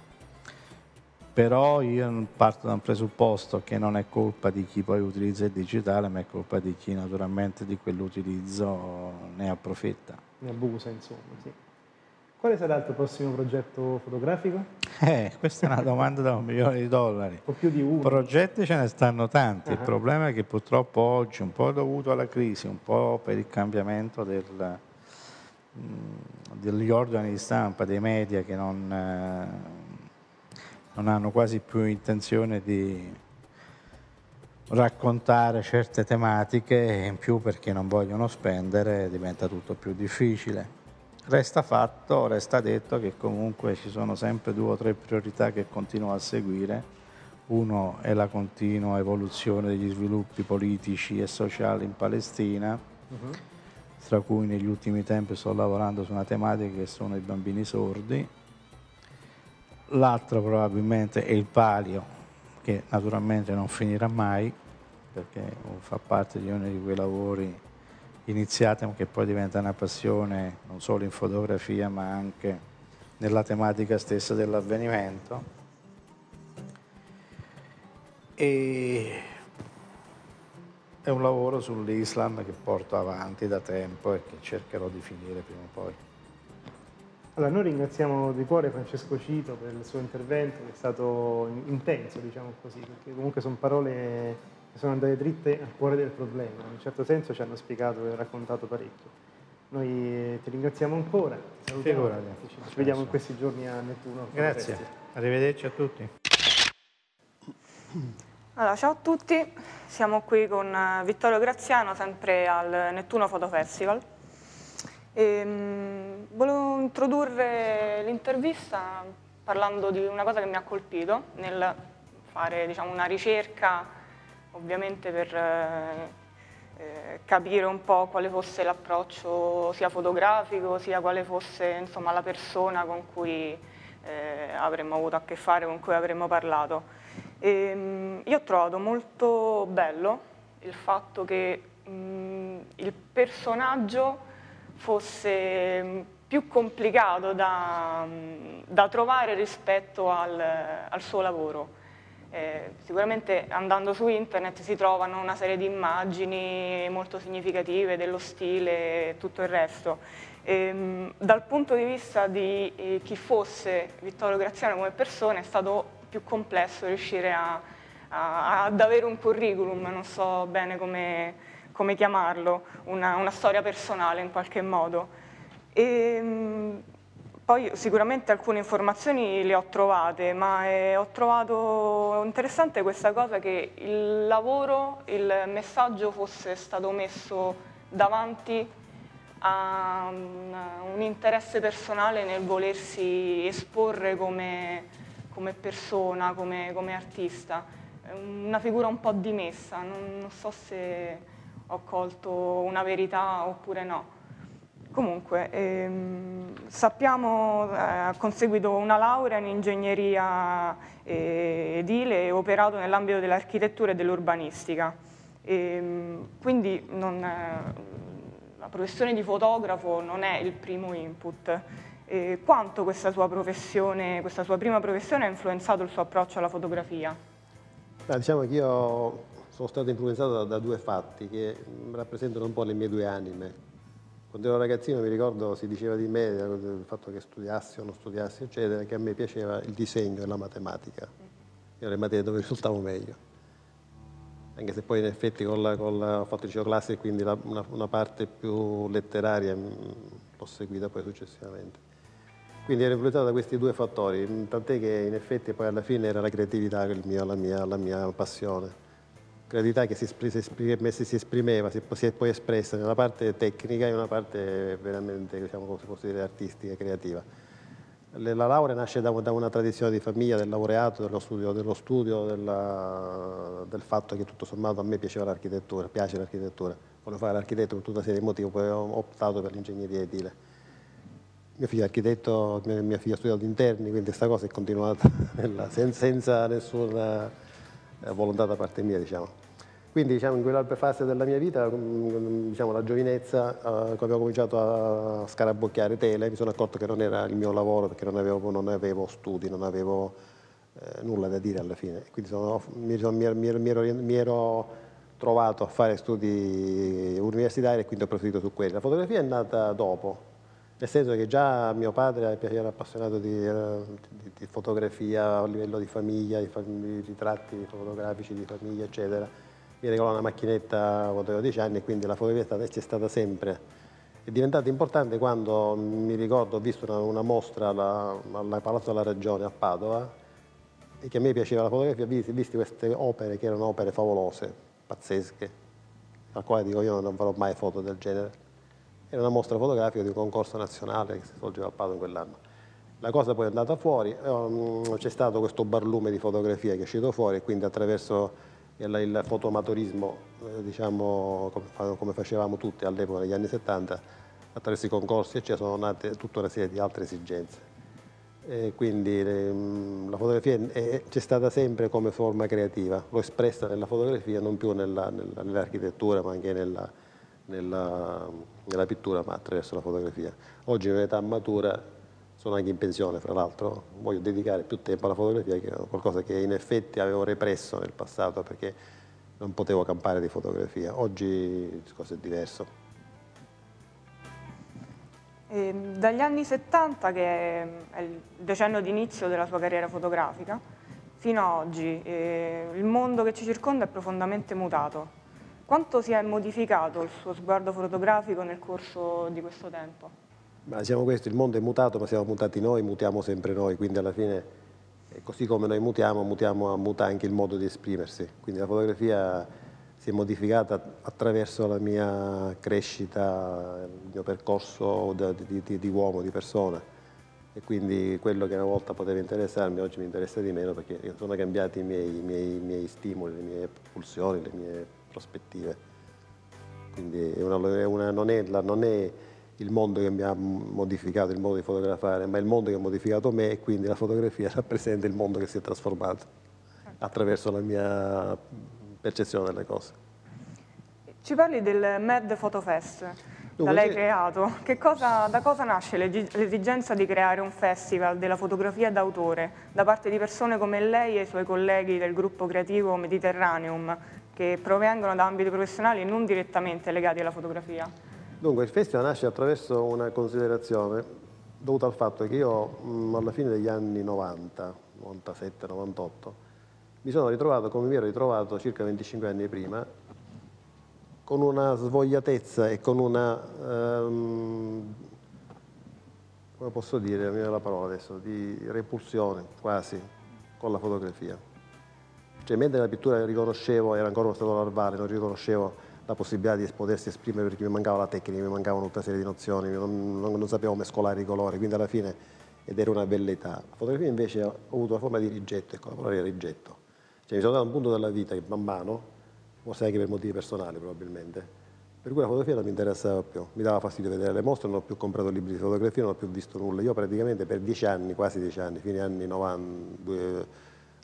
Speaker 5: Però io parto da un presupposto che non è colpa di chi poi utilizza il digitale, ma è colpa di chi naturalmente di quell'utilizzo ne approfitta.
Speaker 4: Ne abusa, insomma, sì. Quale sarà il tuo prossimo progetto fotografico?
Speaker 5: Eh, questa è una domanda da un milione di dollari.
Speaker 4: O più di uno.
Speaker 5: Progetti ce ne stanno tanti, uh-huh. il problema è che purtroppo oggi, un po' dovuto alla crisi, un po' per il cambiamento del, mm, degli organi di stampa, dei media che non, eh, non hanno quasi più intenzione di raccontare certe tematiche e in più perché non vogliono spendere diventa tutto più difficile. Resta fatto, resta detto che comunque ci sono sempre due o tre priorità che continuo a seguire. Uno è la continua evoluzione degli sviluppi politici e sociali in Palestina, uh-huh. tra cui negli ultimi tempi sto lavorando su una tematica che sono i bambini sordi. L'altro probabilmente è il palio, che naturalmente non finirà mai, perché fa parte di uno di quei lavori iniziate ma che poi diventa una passione non solo in fotografia ma anche nella tematica stessa dell'avvenimento. E è un lavoro sull'Islam che porto avanti da tempo e che cercherò di finire prima o poi.
Speaker 4: Allora, noi ringraziamo di cuore Francesco Cito per il suo intervento, che è stato intenso, diciamo così, perché comunque sono parole sono andate dritte al cuore del problema, in un certo senso ci hanno spiegato e raccontato parecchio. Noi eh, ti ringraziamo ancora, ti salutiamo, ci, ci vediamo in questi giorni a Nettuno.
Speaker 5: Grazie, arrivederci a tutti.
Speaker 6: Allora, ciao a tutti, siamo qui con eh, Vittorio Graziano, sempre al Nettuno Photo Festival. E, ehm, mh, volevo introdurre l'intervista parlando di una cosa che mi ha colpito nel fare diciamo, una ricerca ovviamente per eh, capire un po' quale fosse l'approccio sia fotografico, sia quale fosse insomma, la persona con cui eh, avremmo avuto a che fare, con cui avremmo parlato. E, ehm, io ho trovato molto bello il fatto che mh, il personaggio fosse mm, più complicato da, da trovare rispetto al, al suo lavoro. Eh, sicuramente andando su internet si trovano una serie di immagini molto significative dello stile e tutto il resto. Eh, dal punto di vista di eh, chi fosse Vittorio Graziano come persona è stato più complesso riuscire a, a, ad avere un curriculum, non so bene come, come chiamarlo, una, una, storia personale in qualche modo. E, ehm, poi sicuramente alcune informazioni le ho trovate, ma eh, ho trovato interessante questa cosa che il lavoro, il messaggio fosse stato messo davanti a un, un interesse personale nel volersi esporre come, come persona, come, come, artista. Una figura un po' dimessa, non, non so se ho colto una verità oppure no. Comunque, ehm, sappiamo, eh, ha conseguito una laurea in ingegneria eh, edile e operato nell'ambito dell'architettura e dell'urbanistica. Ehm, quindi non, eh, la professione di fotografo non è il primo input. Quanto questa sua, questa sua prima professione ha influenzato il suo approccio alla fotografia?
Speaker 7: Beh, diciamo che io sono stato influenzato da, da due fatti che rappresentano un po' le mie due anime. Quando ero ragazzino mi ricordo si diceva di me, il fatto che studiassi o non studiassi, eccetera, che a me piaceva il disegno e la matematica. Io le materie dove risultavo meglio. Anche se poi in effetti con la, con la, ho fatto il liceo classico, quindi la, una, una, parte più letteraria mm, l'ho seguita poi successivamente. Quindi ero influenzato da questi due fattori, tant'è che in effetti poi alla fine era la creatività mio, la, mia, la mia passione creatività che si, si, esprimeva, si, è poi espressa nella parte tecnica e una parte veramente, diciamo, dire, artistica, creativa. Le- La laurea nasce da, una tradizione di famiglia, del laureato, dello studio, dello studio della- del fatto che tutto sommato a me piaceva l'architettura, piace l'architettura. Volevo fare l'architetto per tutta una serie di motivi, poi ho optato per l'ingegneria edile. Mio figlio è architetto, mia, mia figlia ha studiato interni, quindi questa cosa è continuata nella- sen- senza nessuna eh, volontà da parte mia, diciamo. Quindi diciamo, in quella fase della mia vita, mm, diciamo, la giovinezza, eh, avevo cominciato a scarabocchiare tele, mi sono accorto che non era il mio lavoro perché non avevo, non avevo studi, non avevo eh, nulla da dire alla fine. Quindi sono- mi, mi mi ero- mi ero trovato a fare studi universitari e quindi ho proseguito su quelli. La fotografia è nata dopo, nel senso che già mio padre era appassionato di, eh, di- di fotografia a livello di famiglia, di, fam- di ritratti fotografici di famiglia, eccetera. Mi regalò una macchinetta quando avevo 10 anni e quindi la fotografia c'è stata sempre. È diventata importante quando mi ricordo ho visto una, una mostra alla, al Palazzo della Ragione a Padova e che a me piaceva la fotografia, visti, visti queste opere che erano opere favolose, pazzesche, al quale dico io non farò mai foto del genere. Era una mostra fotografica di un concorso nazionale che si svolgeva a Padova in quell'anno. La cosa poi è andata fuori, ehm, c'è stato questo barlume di fotografia che è uscito fuori e quindi attraverso il, fotoamatorismo, eh, diciamo come, fa- come facevamo tutti all'epoca negli anni 70, attraverso i concorsi eccetera, sono nate tutta una serie di altre esigenze. E quindi ehm, la fotografia è- c'è stata sempre come forma creativa, l'ho espressa nella fotografia, non più nella- nella- nell'architettura ma anche nella, nella- pittura, ma attraverso la fotografia. Oggi in un'età matura sono anche in pensione, fra l'altro, voglio dedicare più tempo alla fotografia, che è qualcosa che in effetti avevo represso nel passato perché non potevo campare di fotografia. Oggi il discorso è diverso.
Speaker 6: E, dagli anni 70, che è il decennio d'inizio della sua carriera fotografica, fino ad oggi eh, il mondo che ci circonda è profondamente mutato. Quanto si è modificato il suo sguardo fotografico nel corso di questo tempo?
Speaker 7: Ma siamo questo, il mondo è mutato, ma siamo mutati noi, mutiamo sempre noi, quindi alla fine, eh, così come noi mutiamo, mutiamo, muta anche il modo di esprimersi. Quindi la fotografia si è modificata attraverso la mia crescita, il mio percorso di, di- di uomo, di persona. E quindi quello che una volta poteva interessarmi oggi mi interessa di meno perché sono cambiati i miei, i miei- i miei stimoli, le mie pulsioni, le mie prospettive. Quindi è una- una- non, è, la- non è il mondo che mi ha modificato il modo di fotografare, ma il mondo che ha modificato me e quindi la fotografia rappresenta il mondo che si è trasformato attraverso la mia percezione delle cose.
Speaker 6: Ci parli del Mad Photo Fest, da
Speaker 7: Dunque,
Speaker 6: lei
Speaker 7: sì.
Speaker 6: creato. Cosa- da cosa nasce l'esigenza di creare un festival della fotografia d'autore da parte di persone come lei e i suoi colleghi del gruppo creativo Mediterraneum, che provengono da ambiti professionali non direttamente legati alla fotografia?
Speaker 7: Dunque, il festival nasce attraverso una considerazione dovuta al fatto che io mh, alla fine degli anni 90, 97, 98, mi sono ritrovato come mi ero ritrovato circa 25 anni prima, con una svogliatezza e con una, ehm, come posso dire, mi viene la parola adesso, di repulsione quasi con la fotografia. Cioè, mentre la pittura riconoscevo, era ancora uno stato larvale, non riconoscevo la possibilità di potersi esprimere perché mi mancava la tecnica, mi mancavano tutta una serie di nozioni, non, non- non sapevo mescolare i colori, quindi alla fine, ed era una bella età. La fotografia invece ho avuto una forma di rigetto, ecco, la parola era rigetto. Cioè, mi sono dato un punto della vita che man mano, forse anche per motivi personali probabilmente, per cui la fotografia non mi interessava più, mi dava fastidio vedere le mostre, non ho più comprato libri di fotografia, non ho più visto nulla. Io praticamente per dieci anni, quasi dieci anni, fine anni 90, due-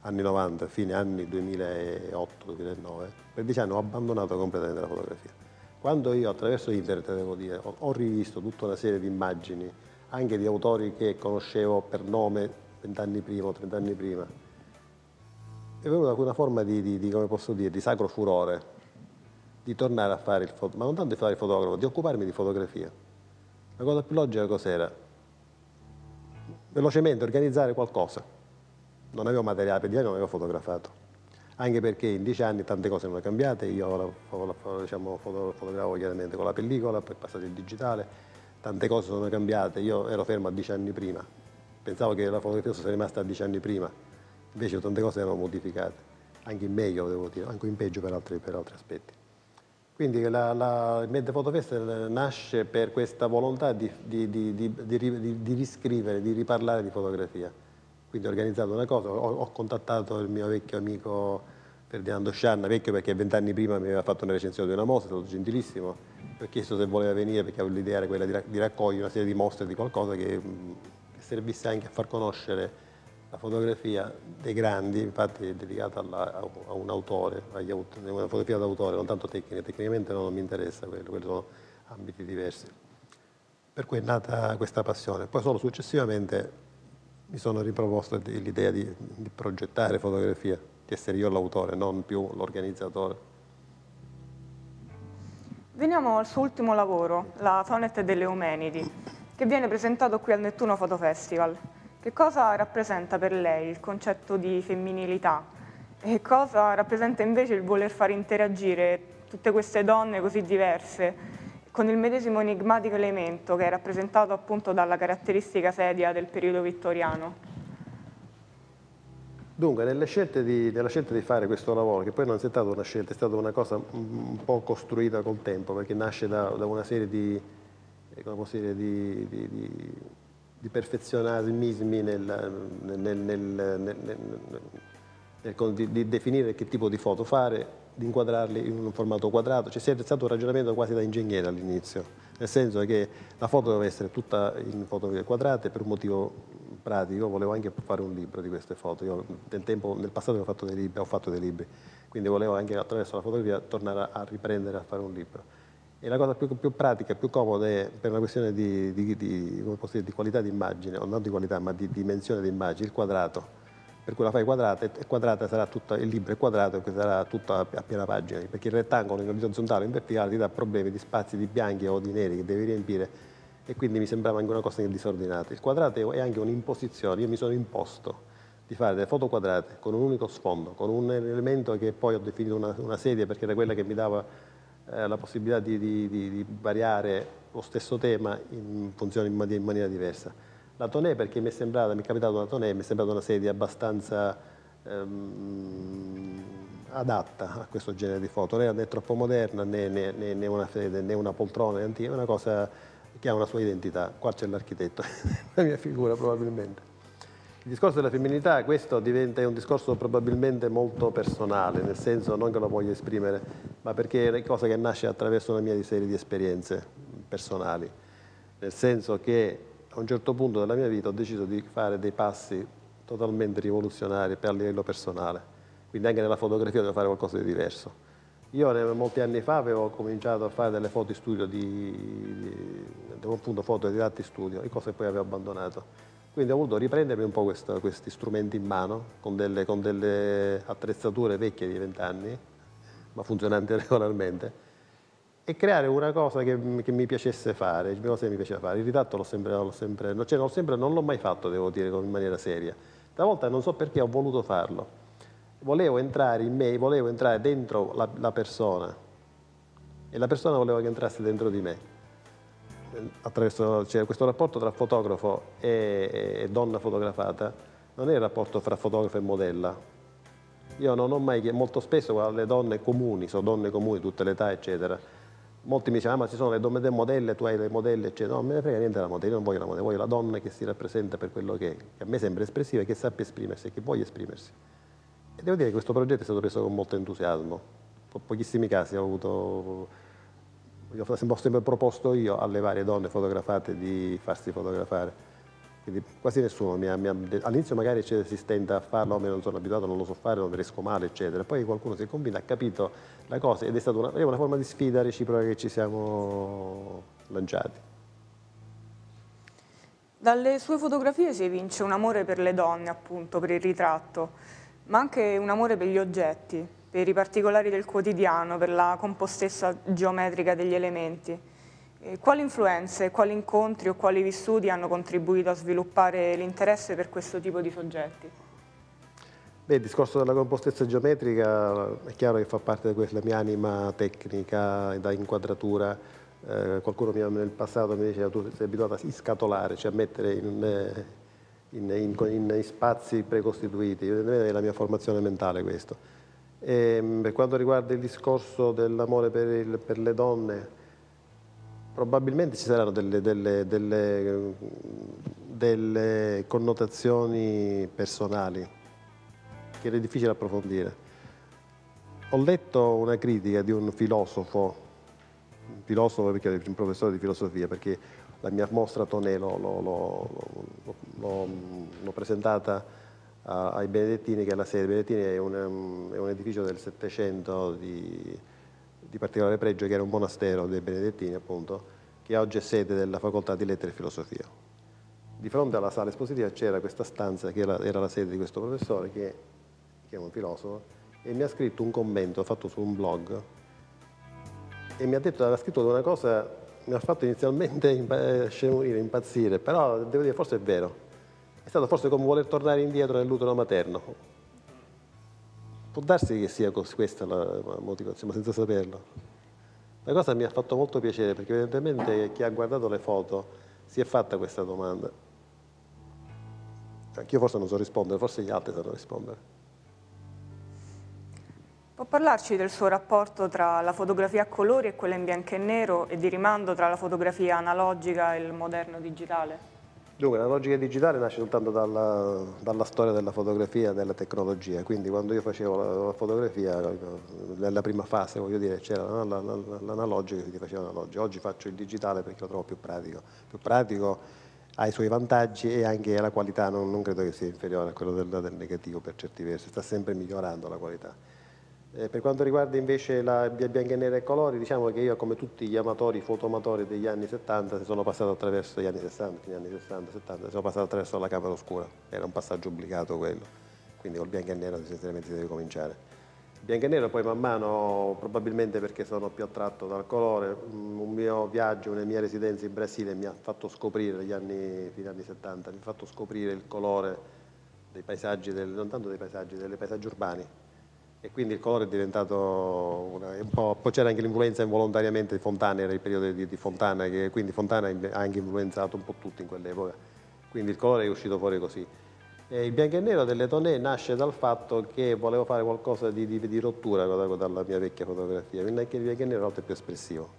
Speaker 7: anni 90, fine anni 2008-2009, per dieci anni ho abbandonato completamente la fotografia. Quando io attraverso internet, devo dire, ho, rivisto tutta una serie di immagini, anche di autori che conoscevo per nome vent'anni prima o trent'anni prima, è venuta una forma di, di- di, come posso dire, di sacro furore, di tornare a fare il fotografo, ma non tanto di fare il fotografo, di occuparmi di fotografia. La cosa più logica cos'era? Velocemente organizzare qualcosa. Non avevo materiale per dire, non avevo fotografato. Anche perché in dieci anni tante cose sono cambiate, io fo- fo- diciamo, foto- fotografavo chiaramente con la pellicola, poi è passato il digitale, tante cose sono cambiate, io ero fermo a dieci anni prima, pensavo che la fotografia fosse rimasta a dieci anni prima, invece tante cose erano modificate, anche in meglio devo dire, anche in peggio per altri, per altri aspetti. Quindi la, la, Photo Festival nasce per questa volontà di, di, di, di, riscrivere, di riparlare di fotografia. Quindi ho organizzato una cosa, ho, ho contattato il mio vecchio amico Ferdinando Scianna, vecchio perché vent'anni prima mi aveva fatto una recensione di una mostra, è stato gentilissimo, ho chiesto se voleva venire perché l'idea era quella di, raccogliere una serie di mostre di qualcosa che, che servisse anche a far conoscere la fotografia dei grandi, infatti è dedicata alla, a un autore, agli, una fotografia d'autore, non tanto tecnica, tecnicamente non mi interessa quello, quelli sono ambiti diversi. Per cui è nata questa passione. Poi solo successivamente mi sono riproposto l'idea di, di progettare fotografia, di essere io l'autore, non più l'organizzatore.
Speaker 6: Veniamo al suo ultimo lavoro, la Sonnet delle Eumenidi, che viene presentato qui al Nettuno Photo Festival. Che cosa rappresenta per lei il concetto di femminilità e cosa rappresenta invece il voler far interagire tutte queste donne così diverse con il medesimo enigmatico elemento che è rappresentato appunto dalla caratteristica sedia del periodo vittoriano?
Speaker 7: Dunque, nelle scelte di, nella scelta di fare questo lavoro, che poi non è stata una scelta, è stata una cosa un po' costruita col tempo, perché nasce da, da una serie di, eh, dire, di, di di perfezionalismi nel, nel, nel, di, di, definire che tipo di foto fare, di inquadrarli in un formato quadrato. C'è sempre stato un ragionamento quasi da ingegnere all'inizio, nel senso che la foto deve essere tutta in fotografie quadrate per un motivo pratico. Volevo anche fare un libro di queste foto. Io nel, tempo, nel passato ho fatto dei libri, ho fatto dei libri, quindi volevo anche attraverso la fotografia tornare a, a riprendere a fare un libro. E la cosa più, più pratica, più comoda è per una questione di, di, di, dire, di qualità di immagine, o non di qualità, ma di dimensione di immagine, il quadrato. Per cui la fai quadrata e quadrata sarà tutta, il libro è quadrato e sarà tutto a, piena pagina, perché il rettangolo in orizzontale o in verticale ti dà problemi di spazi di bianchi o di neri che devi riempire e quindi mi sembrava anche una cosa disordinata. Il quadrato è anche un'imposizione, io mi sono imposto di fare delle foto quadrate con un unico sfondo, con un elemento che poi ho definito una, una sedia perché era quella che mi dava eh, la possibilità di, di, di, di, variare lo stesso tema in funzione in maniera diversa. La tonè perché mi è sembrata, mi è capitato una tonè, mi è sembrata una sedia abbastanza ehm, adatta a questo genere di foto, non è troppo moderna né, né, né, una, né una poltrona, è una cosa che ha una sua identità. Qua c'è l'architetto, la mia figura probabilmente. Il discorso della femminilità, questo diventa un discorso probabilmente molto personale, nel senso non che lo voglio esprimere, ma perché è una cosa che nasce attraverso una mia serie di esperienze personali, nel senso che a un certo punto della mia vita ho deciso di fare dei passi totalmente rivoluzionari per a livello personale, quindi anche nella fotografia devo fare qualcosa di diverso. Io molti anni fa avevo cominciato a fare delle foto in studio, di, di, appunto foto di ratti studio, cose che poi avevo abbandonato. Quindi ho voluto riprendermi un po' questo, questi strumenti in mano, con delle, con delle attrezzature vecchie di vent'anni, ma funzionanti regolarmente, e creare una cosa che, che, mi piacesse fare, una cosa che mi piaceva fare. Il ritratto l'ho sempre, sempre, cioè sempre, non l'ho mai fatto, devo dire, in maniera seria. Stavolta non so perché ho voluto farlo. Volevo entrare in me, volevo entrare dentro la, la persona e la persona voleva che entrasse dentro di me attraverso cioè, questo rapporto tra fotografo e, e, donna fotografata non è il rapporto fra fotografo e modella. Io non ho mai, molto spesso le donne comuni, sono donne comuni, tutte le età, eccetera, molti mi dicono, ah, ma ci sono le donne modelle, tu hai le modelle, eccetera. No, non me ne frega niente della modella, io non voglio la modella, voglio la donna che si rappresenta per quello che è, che a me sembra espressiva e che sappia esprimersi e che voglia esprimersi. E devo dire che questo progetto è stato preso con molto entusiasmo. Po- pochissimi casi ho avuto ho sempre proposto io alle varie donne fotografate di farsi fotografare. Quindi quasi nessuno mi ha, mi ha all'inizio magari si stenta a farlo, me non sono abituato, non lo so fare, non riesco male, eccetera. Poi qualcuno si è convinto, ha capito la cosa ed è stata una, una forma di sfida reciproca che ci siamo lanciati.
Speaker 6: Dalle sue fotografie si evince un amore per le donne, appunto, per il ritratto, ma anche un amore per gli oggetti per i particolari del quotidiano, per la compostezza geometrica degli elementi. Quali influenze, quali incontri o quali vissuti hanno contribuito a sviluppare l'interesse per questo tipo di soggetti?
Speaker 7: Beh, il discorso della compostezza geometrica è chiaro che fa parte della mia anima tecnica, da inquadratura. Eh, qualcuno nel passato mi diceva tu sei abituato a scatolare, cioè a mettere in, in, in, in spazi precostituiti. È la mia formazione mentale questo E, mm, per quanto riguarda il discorso dell'amore per, il- per le donne, probabilmente ci saranno delle, delle- delle, delle connotazioni personali che è difficile approfondire. Ho letto una critica di un filosofo, un filosofo perché è un professore di filosofia, perché la mia mostra l'ho- l'ho presentata a- ai Benedettini, che è la sede. Benedettini è un, è un edificio del Settecento di, di particolare pregio, che era un monastero dei Benedettini, appunto, che oggi è sede della Facoltà di Lettere e Filosofia. Di fronte alla sala espositiva c'era questa stanza che era, era la sede di questo professore, che, che è un filosofo, e mi ha scritto un commento fatto su un blog e mi ha detto, aveva scritto una cosa, mi ha fatto inizialmente impa- scemunire, impazzire, però devo dire, forse è vero. È stato forse come voler tornare indietro nell'utero materno. Può darsi che sia questa la motivazione, ma senza saperlo. La cosa mi ha fatto molto piacere perché evidentemente chi ha guardato le foto si è fatta questa domanda. Anch'io forse non so rispondere, forse gli altri sanno rispondere.
Speaker 6: Può parlarci del suo rapporto tra la fotografia a colori e quella in bianco e nero e di rimando tra la fotografia analogica e il moderno digitale?
Speaker 7: Dunque, la logica digitale nasce soltanto dalla, dalla storia della fotografia e della tecnologia, quindi quando io facevo la, la fotografia, nella prima fase, voglio dire, c'era l'analogico che ti faceva analogico. Oggi faccio il digitale perché lo trovo più pratico. Più pratico ha i suoi vantaggi e anche la qualità non, non credo che sia inferiore a quello del, del negativo per certi versi, sta sempre migliorando la qualità. Eh, per quanto riguarda invece la bia- bianca e nera e colori, diciamo che io come tutti gli amatori, fotoamatori degli anni 70, sono passato attraverso gli anni 60, gli anni 60, 70, sono passato attraverso la camera oscura, era un passaggio obbligato quello, quindi col bianco e nero essenzialmente si deve cominciare. Bianco e nero poi man mano, probabilmente perché sono più attratto dal colore, mm, un mio viaggio, una mia residenza in Brasile mi ha fatto scoprire, negli anni, fine anni 70, mi ha fatto scoprire il colore dei paesaggi, del- non tanto dei paesaggi, dei paesaggi urbani, e quindi il colore è diventato una- un po', poi c'era anche l'influenza involontariamente di Fontana, era il periodo di, di Fontana, che, quindi Fontana ha anche influenzato un po' tutti in quell'epoca, quindi il colore è uscito fuori così. E il bianco e nero delle Tonè nasce dal fatto che volevo fare qualcosa di, di- di rottura da- dalla mia vecchia fotografia, quindi anche il bianco e nero a volte è più espressivo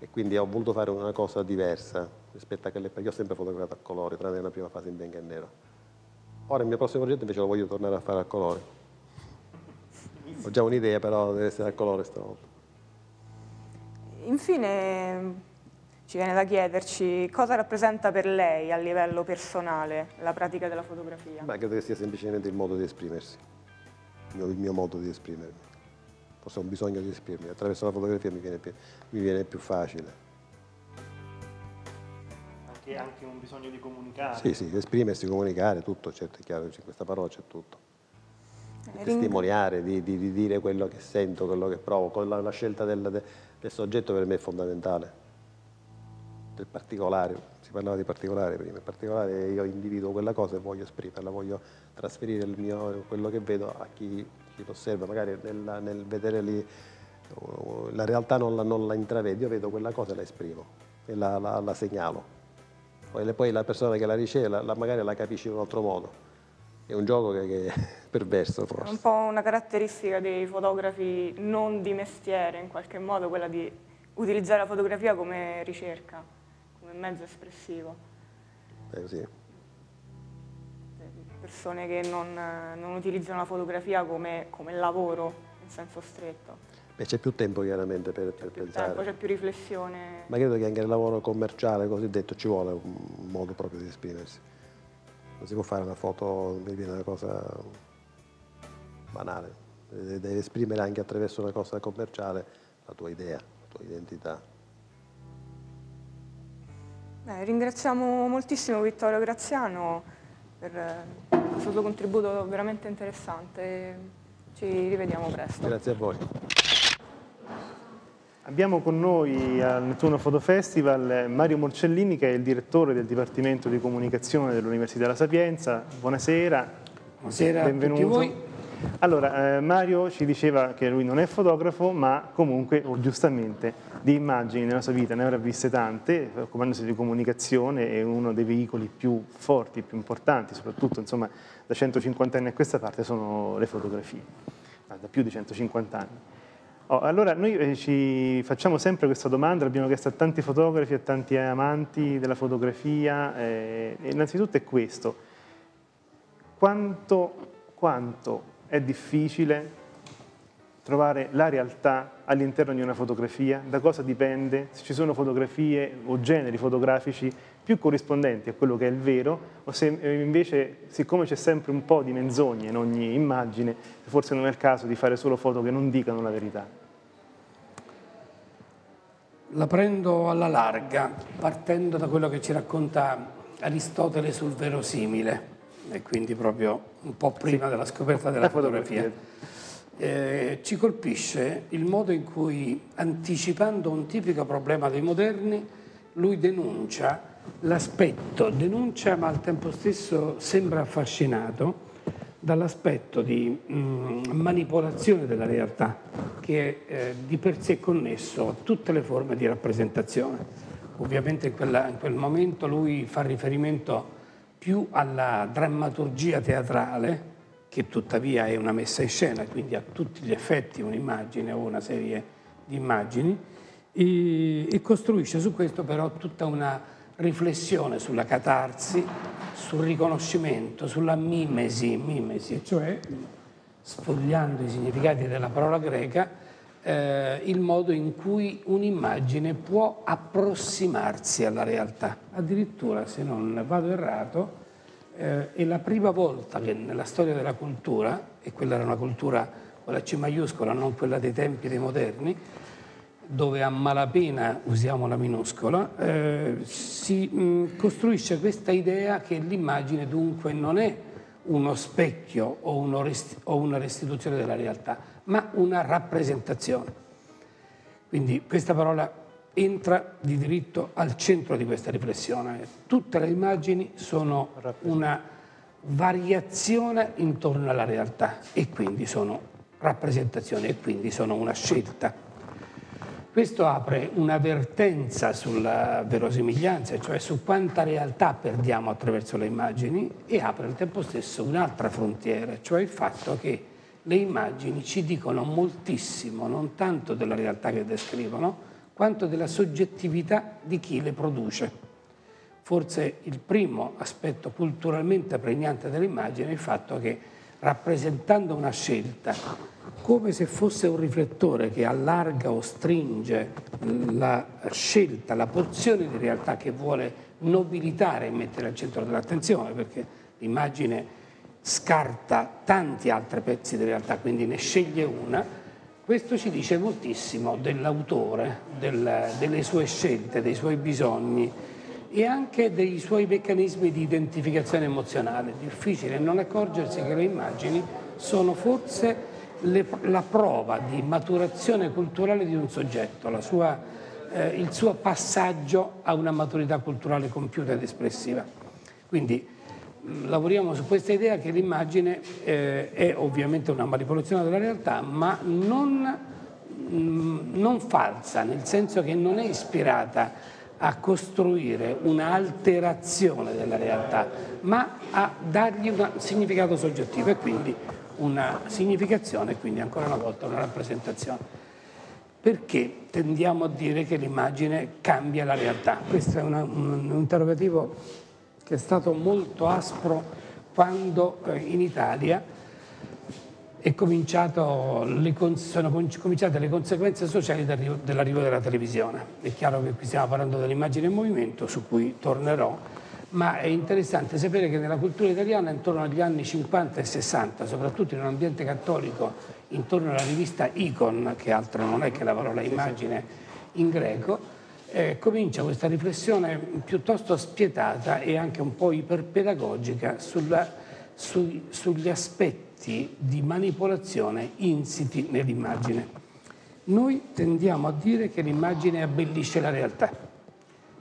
Speaker 7: e quindi ho voluto fare una cosa diversa rispetto a quelle, perché io ho sempre fotografato a colore, tranne nella prima fase in bianco e nero. Ora il mio prossimo progetto invece lo voglio tornare a fare a colore. Ho già un'idea, però deve essere a colore stavolta.
Speaker 6: Infine ci viene da chiederci cosa rappresenta per lei a livello personale la pratica della fotografia.
Speaker 7: Ma credo che sia semplicemente il modo di esprimersi, il mio, il mio modo di esprimermi. Forse ho un bisogno di esprimermi, attraverso la fotografia mi viene più, mi viene più facile.
Speaker 4: Anche, anche un bisogno di comunicare.
Speaker 7: Sì, sì, esprimersi, comunicare, tutto, certo, è chiaro, in questa parola c'è tutto.
Speaker 6: Ring-
Speaker 7: Testimoniare, di, di- di dire quello che sento, quello che provo, con la, la scelta del, de- del soggetto per me è fondamentale, del particolare, si parlava di particolare prima, il particolare io individuo quella cosa e voglio esprimerla, voglio trasferire mio, quello che vedo a chi, chi lo osserva, magari nella- nel vedere lì, la realtà non la, non la intravede, io vedo quella cosa e la esprimo e la, la- la segnalo. Poi, poi la persona che la riceve magari la capisce in un altro modo. È un gioco che, che è perverso
Speaker 6: È
Speaker 7: forse.
Speaker 6: un po' una caratteristica dei fotografi non di mestiere, in qualche modo, quella di utilizzare la fotografia come ricerca, come mezzo espressivo.
Speaker 7: Eh, sì.
Speaker 6: Persone che non, non utilizzano la fotografia come, come lavoro, in senso stretto.
Speaker 7: Beh, c'è più tempo chiaramente per, per pensare.
Speaker 6: Tempo, c'è più riflessione.
Speaker 7: Ma credo che anche nel lavoro commerciale cosiddetto ci vuole un modo proprio di esprimersi. Non si può fare una foto, mi viene una cosa banale. Devi esprimere anche attraverso una cosa commerciale la tua idea, la tua identità.
Speaker 6: Beh, ringraziamo moltissimo Vittorio Graziano per eh, questo suo contributo veramente interessante. Ci rivediamo presto.
Speaker 7: Grazie a voi.
Speaker 4: Abbiamo con noi al Nettuno Photo Festival eh, Mario Morcellini che è il direttore del Dipartimento di Comunicazione dell'Università La Sapienza. Buonasera.
Speaker 8: Buonasera a tutti
Speaker 4: Benvenuto.
Speaker 8: voi.
Speaker 4: Allora, eh, Mario ci diceva che lui non è fotografo, ma comunque, o giustamente, di immagini nella sua vita ne avrà viste tante, occupandosi di comunicazione è uno dei veicoli più forti, più importanti, soprattutto insomma, da 150 anni a questa parte sono le fotografie. da più di 150 anni. Oh, allora noi eh, ci facciamo sempre questa domanda, l'abbiamo chiesto a tanti fotografi, a tanti amanti della fotografia, eh, innanzitutto è questo, quanto, quanto è difficile trovare la realtà all'interno di una fotografia, da cosa dipende, se ci sono fotografie o generi fotografici più corrispondenti a quello che è il vero, o se invece, siccome c'è sempre un po' di menzogne in ogni immagine, forse non è il caso di fare solo foto che non dicano la verità.
Speaker 8: La prendo alla larga, partendo da quello che ci racconta Aristotele sul verosimile, e quindi proprio un po' prima sì. della scoperta della fotografia. fotografia eh, ci colpisce il modo in cui, anticipando un tipico problema dei moderni, lui denuncia l'aspetto, denuncia ma al tempo stesso sembra affascinato dall'aspetto di mh, mm, manipolazione della realtà che eh, di per sé è connesso a tutte le forme di rappresentazione. Ovviamente in, quella, in quel momento lui fa riferimento più alla drammaturgia teatrale, che tuttavia è una messa in scena, quindi a tutti gli effetti un'immagine o una serie di immagini, e, e costruisce su questo però tutta una riflessione sulla catarsi, sul riconoscimento, sulla mimesi, mimesi, cioè sfogliando i significati della parola greca, eh, il modo in cui un'immagine può approssimarsi alla realtà. Addirittura, se non vado errato, eh, è la prima volta che nella storia della cultura, e quella era una cultura con la C maiuscola, non quella dei tempi dei moderni, dove a malapena usiamo la minuscola, eh, si mh, costruisce questa idea che l'immagine dunque non è uno specchio o, uno rest- o una restituzione della realtà, ma una rappresentazione. Quindi questa parola entra di diritto al centro di questa riflessione. Tutte le immagini sono una variazione intorno alla realtà e quindi sono rappresentazioni e quindi sono una scelta. Questo apre un'avvertenza sulla verosimiglianza, cioè su quanta realtà perdiamo attraverso le immagini e apre al tempo stesso un'altra frontiera, cioè il fatto che le immagini ci dicono moltissimo, non tanto della realtà che descrivono, quanto della soggettività di chi le produce. Forse il primo aspetto culturalmente pregnante dell'immagine è il fatto che rappresentando una scelta, come se fosse un riflettore che allarga o stringe la scelta, la porzione di realtà che vuole nobilitare e mettere al centro dell'attenzione, perché l'immagine scarta tanti altri pezzi di realtà, quindi ne sceglie una, questo ci dice moltissimo dell'autore, del, delle sue scelte, dei suoi bisogni e anche dei suoi meccanismi di identificazione emozionale. Difficile non accorgersi che le immagini sono forse le, la prova di maturazione culturale di un soggetto, sua, eh, il suo passaggio a una maturità culturale compiuta ed espressiva. Quindi lavoriamo su questa idea che l'immagine eh, è ovviamente una manipolazione della realtà, ma non, mm, non falsa, nel senso che non è ispirata a costruire un'alterazione della realtà, ma a dargli un significato soggettivo e quindi una significazione e quindi ancora una volta una rappresentazione. Perché tendiamo a dire che l'immagine cambia la realtà? Questo è una, un, un interrogativo che è stato molto aspro quando eh, in Italia le, sono cominciate le conseguenze sociali dell'arrivo della televisione. È chiaro che qui stiamo parlando dell'immagine in movimento, su cui tornerò, ma è interessante sapere che nella cultura italiana intorno agli anni 50 e 60, soprattutto in un ambiente cattolico, intorno alla rivista Icon, che altro non è che la parola immagine in greco, eh, comincia questa riflessione piuttosto spietata e anche un po' iperpedagogica sulla, su, sugli aspetti di manipolazione insiti nell'immagine. Noi tendiamo a dire che l'immagine abbellisce la realtà,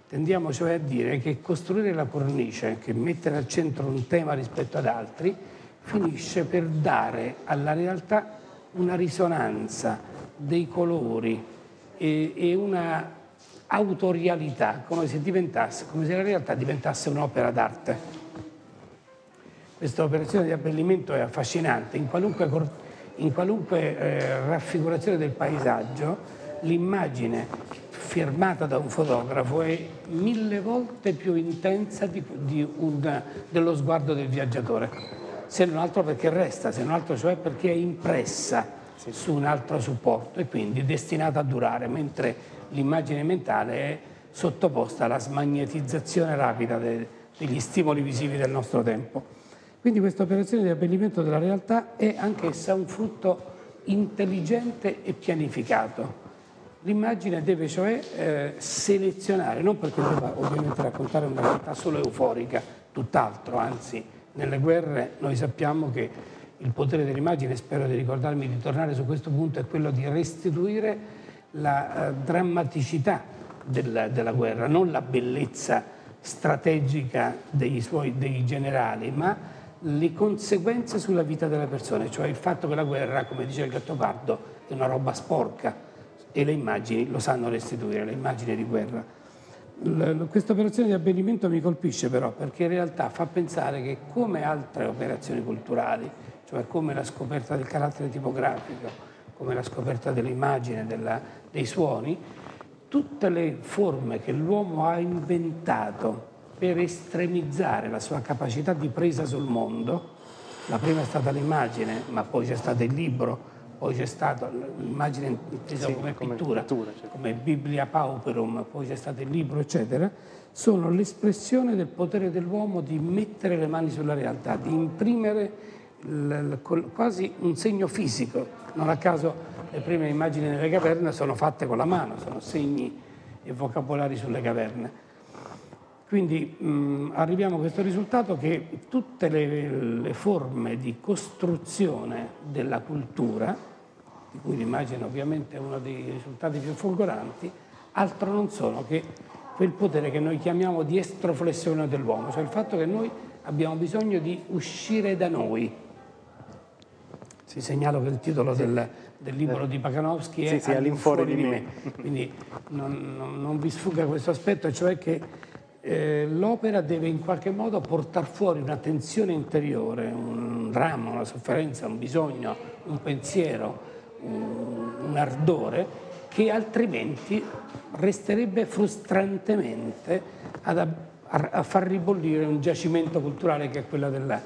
Speaker 8: tendiamo cioè a dire che costruire la cornice, che mettere al centro un tema rispetto ad altri, finisce per dare alla realtà una risonanza dei colori e, e una autorialità, come se, come se la realtà diventasse un'opera d'arte. Questa operazione di abbellimento è affascinante, in qualunque, in qualunque eh, raffigurazione del paesaggio l'immagine firmata da un fotografo è mille volte più intensa di, di un, dello sguardo del viaggiatore, se non altro perché resta, se non altro cioè perché è impressa su un altro supporto e quindi destinata a durare, mentre l'immagine mentale è sottoposta alla smagnetizzazione rapida de, degli stimoli visivi del nostro tempo. Quindi questa operazione di abbellimento della realtà è anch'essa un frutto intelligente e pianificato. L'immagine deve cioè eh, selezionare, non perché debba ovviamente raccontare una realtà solo euforica, tutt'altro, anzi nelle guerre noi sappiamo che il potere dell'immagine, spero di ricordarmi di tornare su questo punto, è quello di restituire la eh, drammaticità della, della, guerra, non la bellezza strategica dei, suoi, dei generali, ma le conseguenze sulla vita delle persone, cioè il fatto che la guerra, come dice il Gattopardo, è una roba sporca e le immagini lo sanno restituire, le immagini di guerra. Questa operazione di abbellimento mi colpisce però perché in realtà fa pensare che come altre operazioni culturali, cioè come la scoperta del carattere tipografico, come la scoperta dell'immagine, della, dei suoni, tutte le forme che l'uomo ha inventato per estremizzare la sua capacità di presa sul mondo. La prima è stata l'immagine, ma poi c'è stato il libro, poi c'è stata l'immagine intesa sì, come, come, pittura, pittura certo. come Biblia Pauperum, poi c'è stato il libro, eccetera, sono l'espressione del potere dell'uomo di mettere le mani sulla realtà, di imprimere l, l, quasi un segno fisico. Non a caso le prime immagini nelle caverne sono fatte con la mano, sono segni e vocabolari sulle caverne. Quindi mh, arriviamo a questo risultato che tutte le, le, forme di costruzione della cultura, di cui l'immagine ovviamente è uno dei risultati più folgoranti, altro non sono che quel potere che noi chiamiamo di estroflessione dell'uomo, cioè il fatto che noi abbiamo bisogno di uscire da noi. Si segnalo che il titolo sì. del, del, libro di Paganowski è sì, sì, All'infuori di me, me. quindi non, non, non vi sfugga questo aspetto, cioè che eh, l'opera deve in qualche modo portare fuori una tensione interiore, un dramma, una sofferenza, un bisogno, un pensiero, un, ardore che altrimenti resterebbe frustrantemente ad, a, a, far ribollire un giacimento culturale che è quello della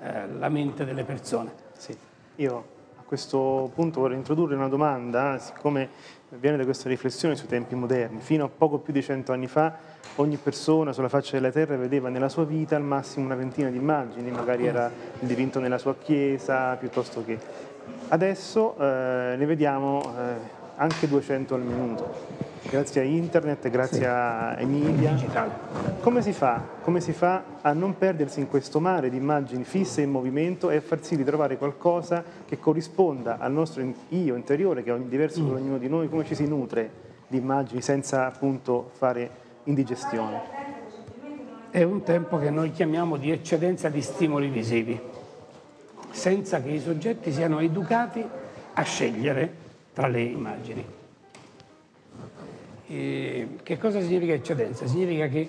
Speaker 8: eh, mente delle persone.
Speaker 4: Sì. Io a questo punto vorrei introdurre una domanda, siccome viene da questa riflessione sui tempi moderni. Fino a poco più di cento anni fa ogni persona sulla faccia della terra vedeva nella sua vita al massimo una ventina di immagini, magari era il dipinto nella sua chiesa, piuttosto che... Adesso eh, ne vediamo eh, anche 200 al minuto grazie a internet, grazie sì. ai media. Come si, fa, come si fa a non perdersi in questo mare di immagini fisse in movimento e a far sì di trovare qualcosa che corrisponda al nostro io interiore, che è diverso mm. per ognuno di noi, come ci si nutre di immagini senza appunto fare indigestione?
Speaker 8: È un tempo che noi chiamiamo di eccedenza di stimoli visivi, senza che i soggetti siano educati a scegliere tra le immagini. E che cosa significa eccedenza? Significa che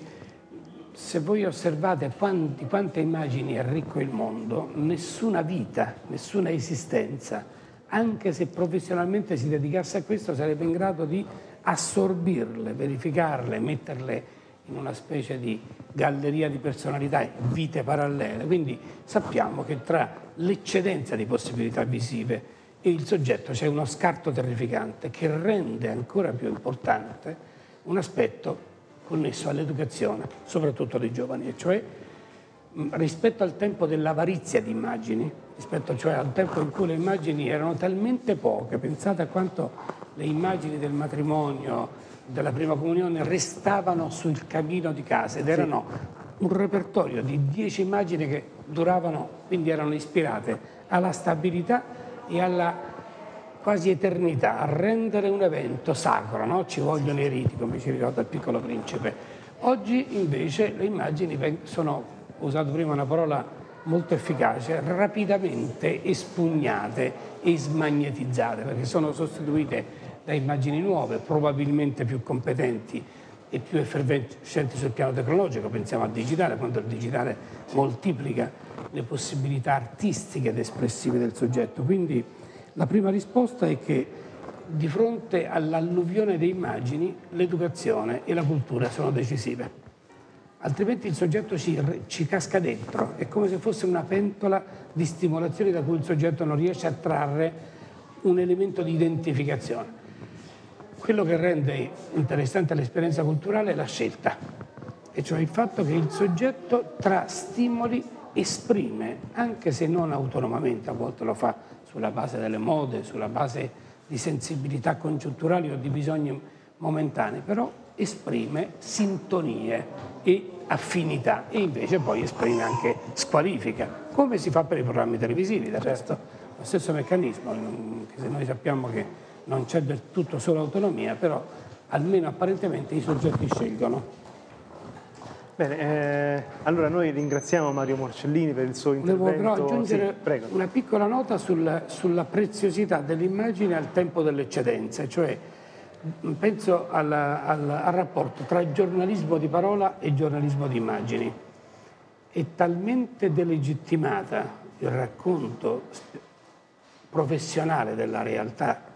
Speaker 8: se voi osservate quanti, quante immagini è ricco il mondo, nessuna vita, nessuna esistenza, anche se professionalmente si dedicasse a questo, sarebbe in grado di assorbirle, verificarle, metterle in una specie di galleria di personalità, vite parallele. Quindi sappiamo che tra l'eccedenza di possibilità visive e il soggetto c'è uno scarto terrificante che rende ancora più importante un aspetto connesso all'educazione, soprattutto dei giovani, e cioè rispetto al tempo dell'avarizia di immagini, rispetto cioè al tempo in cui le immagini erano talmente poche, pensate a quanto le immagini del matrimonio, della prima comunione restavano sul camino di casa ed erano un repertorio di dieci immagini che duravano, quindi erano ispirate alla stabilità e alla quasi eternità, a rendere un evento sacro, no? ci vogliono i riti, come ci ricorda il piccolo principe. Oggi invece le immagini sono, ho usato prima una parola molto efficace, rapidamente espugnate e smagnetizzate, perché sono sostituite da immagini nuove, probabilmente più competenti e più effervescenti sul piano tecnologico, pensiamo al digitale, quando il digitale moltiplica le possibilità artistiche ed espressive del soggetto. Quindi La prima risposta è che di fronte all'alluvione di immagini l'educazione e la cultura sono decisive. Altrimenti il soggetto ci, ci, casca dentro, è come se fosse una pentola di stimolazione da cui il soggetto non riesce a trarre un elemento di identificazione. Quello che rende interessante l'esperienza culturale è la scelta, e cioè il fatto che il soggetto tra stimoli esprime, anche se non autonomamente, a volte lo fa sulla base delle mode, sulla base di sensibilità congiunturali o di bisogni momentanei, però esprime sintonie e affinità e invece poi esprime anche squalifica, come si fa per i programmi televisivi del resto. Lo stesso meccanismo, che se noi sappiamo che non c'è del tutto solo autonomia, però almeno apparentemente i soggetti scelgono.
Speaker 4: Bene, eh, allora noi ringraziamo Mario Morcellini per il suo intervento.
Speaker 8: Volevo però aggiungere
Speaker 4: sì,
Speaker 8: una piccola nota sul, sulla preziosità dell'immagine al tempo dell'eccedenza, cioè penso al, al, al rapporto tra giornalismo di parola e giornalismo di immagini. È talmente delegittimata il racconto professionale della realtà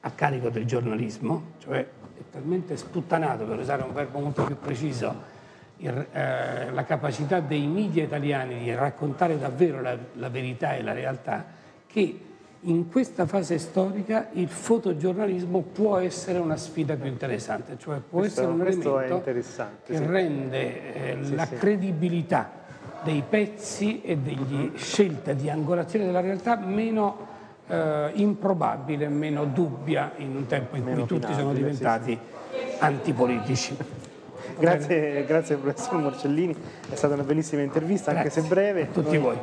Speaker 8: a carico del giornalismo, cioè è talmente sputtanato, per usare un verbo molto più preciso, il, eh, la capacità dei media italiani di raccontare davvero la, la, verità e la realtà, che in questa fase storica il fotogiornalismo può essere una sfida più interessante, cioè può
Speaker 4: questo,
Speaker 8: essere un elemento che
Speaker 4: sì.
Speaker 8: rende eh,
Speaker 4: sì,
Speaker 8: la
Speaker 4: sì.
Speaker 8: credibilità dei pezzi e delle scelte di angolazione della realtà meno eh, improbabile, meno dubbia in un tempo in
Speaker 4: Meno
Speaker 8: cui tutti sono diventati antipolitici.
Speaker 4: Grazie, grazie professor Morcellini, è stata una bellissima intervista, anche se breve.
Speaker 8: a tutti
Speaker 4: Noi
Speaker 8: voi.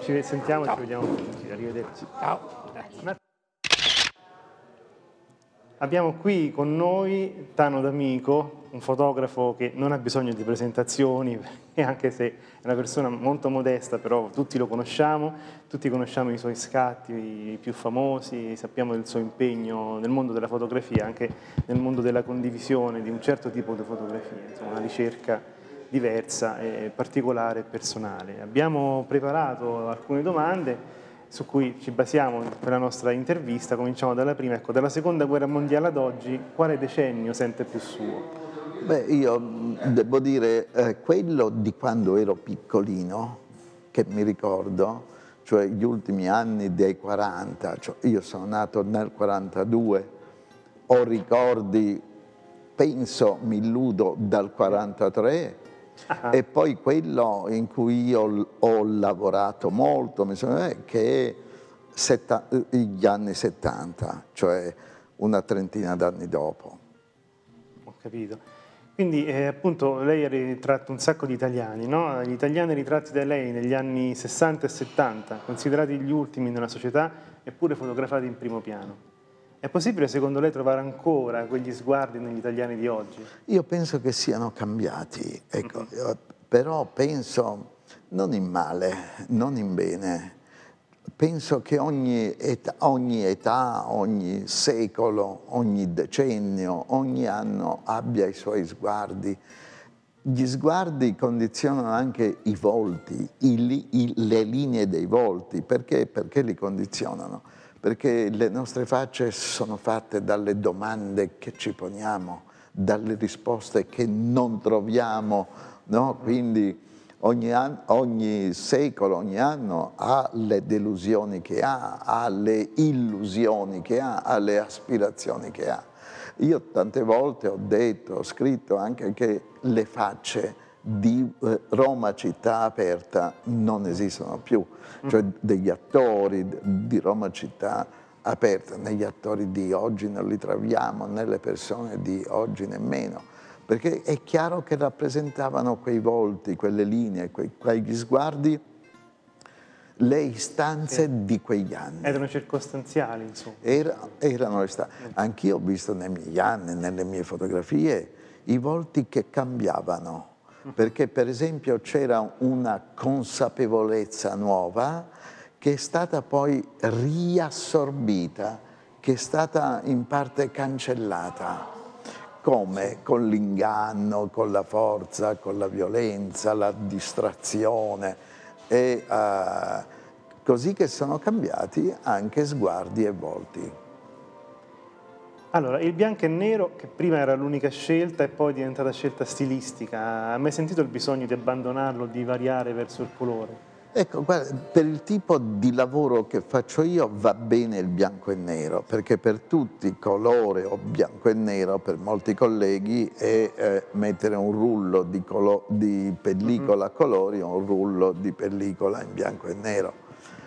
Speaker 4: Ci sentiamo e ci vediamo. Arrivederci.
Speaker 8: Ciao.
Speaker 4: Abbiamo qui con noi Tano D'Amico, un fotografo che non ha bisogno di presentazioni, anche se è una persona molto modesta, però tutti lo conosciamo, tutti conosciamo i suoi scatti più famosi, sappiamo del suo impegno nel mondo della fotografia, anche nel mondo della condivisione di un certo tipo di fotografia, insomma una ricerca diversa, e particolare e personale. Abbiamo preparato alcune domande su cui ci basiamo per la nostra intervista, cominciamo dalla prima, ecco, dalla seconda guerra mondiale ad oggi, quale decennio sente più suo?
Speaker 9: Beh, io devo dire eh, quello di quando ero piccolino, che mi ricordo, cioè gli ultimi anni dei 40, cioè io sono nato nel 42, ho ricordi, penso, mi illudo, dal 43, e poi quello in cui io ho lavorato molto, che è setta, gli anni 70, cioè una trentina d'anni dopo.
Speaker 4: Ho capito. Quindi eh, appunto lei ha ritratto un sacco di italiani, no? Gli italiani ritratti da lei negli anni 60 e 70, considerati gli ultimi nella società, eppure fotografati in primo piano. È possibile secondo lei trovare ancora quegli sguardi negli italiani di oggi?
Speaker 9: Io penso che siano cambiati, ecco, mm-hmm. però penso non in male, non in bene. Penso che ogni età, ogni, età, ogni secolo, ogni decennio, ogni anno abbia i suoi sguardi. Gli sguardi condizionano anche i volti, i, i, le linee dei volti. Perché? Perché li condizionano? Perché le nostre facce sono fatte dalle domande che ci poniamo, dalle risposte che non troviamo, no? quindi ogni, anno, ogni, secolo, ogni anno ha le delusioni che ha, ha le illusioni che ha, ha le aspirazioni che ha. Io tante volte ho detto, ho scritto anche che le facce di eh, Roma città aperta non esistono più, cioè degli attori di Roma città aperta, negli attori di oggi non li troviamo, nelle persone di oggi nemmeno, perché è chiaro che rappresentavano quei volti, quelle linee, quei, quegli sguardi, le istanze sì. di quegli anni.
Speaker 4: Erano circostanziali, insomma.
Speaker 9: Era, erano istanze. Anch'io ho visto nei miei anni, nelle mie fotografie, i volti che cambiavano perché per esempio c'era una consapevolezza nuova che è stata poi riassorbita, che è stata in parte cancellata. Come? Con l'inganno, con la forza, con la violenza, la distrazione e uh, così che sono cambiati anche sguardi e volti.
Speaker 4: Allora, il bianco e nero, che prima era l'unica scelta e poi è diventata scelta stilistica, ha mai sentito il bisogno di abbandonarlo, di variare verso il colore?
Speaker 9: Ecco, guarda, per il tipo di lavoro che faccio io va bene il bianco e nero, perché per tutti colore o bianco e nero, per molti colleghi, è eh, mettere un rullo di, di pellicola a colori o un rullo di pellicola in bianco e nero.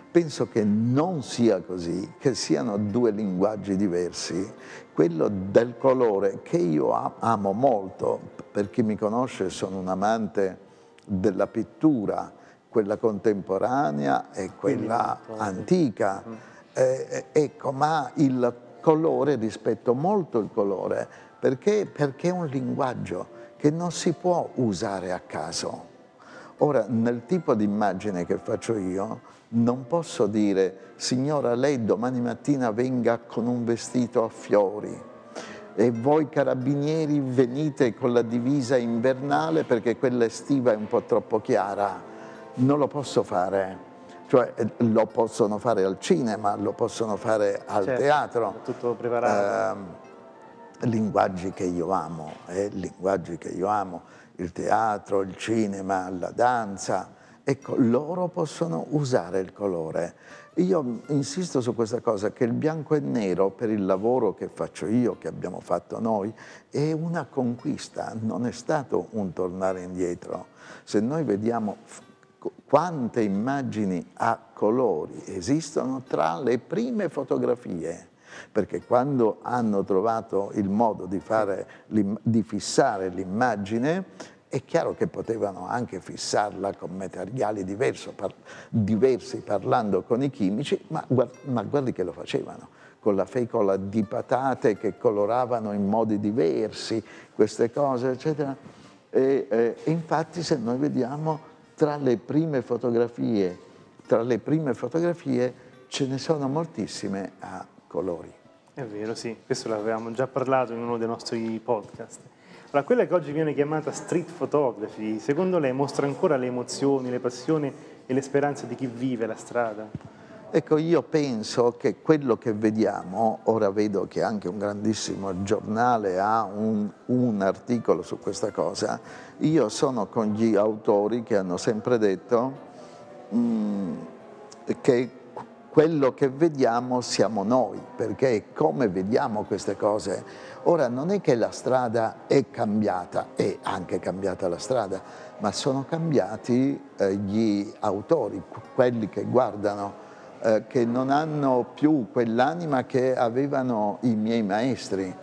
Speaker 9: Penso che non sia così, che siano due linguaggi diversi. Quello del colore, che io amo molto, per chi mi conosce sono un amante della pittura, quella contemporanea e quella antica. Mm. Eh, ecco, ma il colore, rispetto molto il colore, perché? Perché è un linguaggio che non si può usare a caso. Ora, nel tipo di immagine che faccio io, non posso dire, signora, lei domani mattina venga con un vestito a fiori e voi carabinieri venite con la divisa invernale perché quella estiva è un po' troppo chiara non lo posso fare. Cioè eh, lo possono fare al cinema, lo possono fare al certo, teatro.
Speaker 4: Tutto preparato.
Speaker 9: Eh, linguaggi che io amo, eh, linguaggi che io amo, il teatro, il cinema, la danza. Ecco, loro possono usare il colore. Io insisto su questa cosa, che il bianco e nero per il lavoro che faccio io, che abbiamo fatto noi, è una conquista, non è stato un tornare indietro. Se noi vediamo quante immagini a colori esistono tra le prime fotografie, perché quando hanno trovato il modo di, fare, di fissare l'immagine, è chiaro che potevano anche fissarla con materiali diverso, par, diversi, parlando con i chimici, ma, ma guardi che lo facevano con la fecola di patate che coloravano in modi diversi, queste cose, eccetera. E, e, e infatti se noi vediamo tra le prime fotografie, tra le prime fotografie ce ne sono moltissime a colori.
Speaker 4: È vero, sì, questo l'avevamo già parlato in uno dei nostri podcast. Allora, quella che oggi viene chiamata street photography, secondo lei mostra ancora le emozioni, le passioni e le speranze di chi vive la strada?
Speaker 9: Ecco, io penso che quello che vediamo, ora vedo che anche un grandissimo giornale ha un, un articolo su questa cosa, io sono con gli autori che hanno sempre detto mm, che quello che vediamo siamo noi, perché come vediamo queste cose. Ora non è che la strada è cambiata, è anche cambiata la strada, ma sono cambiati eh, gli autori, quelli che guardano eh, che non hanno più quell'anima che avevano i miei maestri,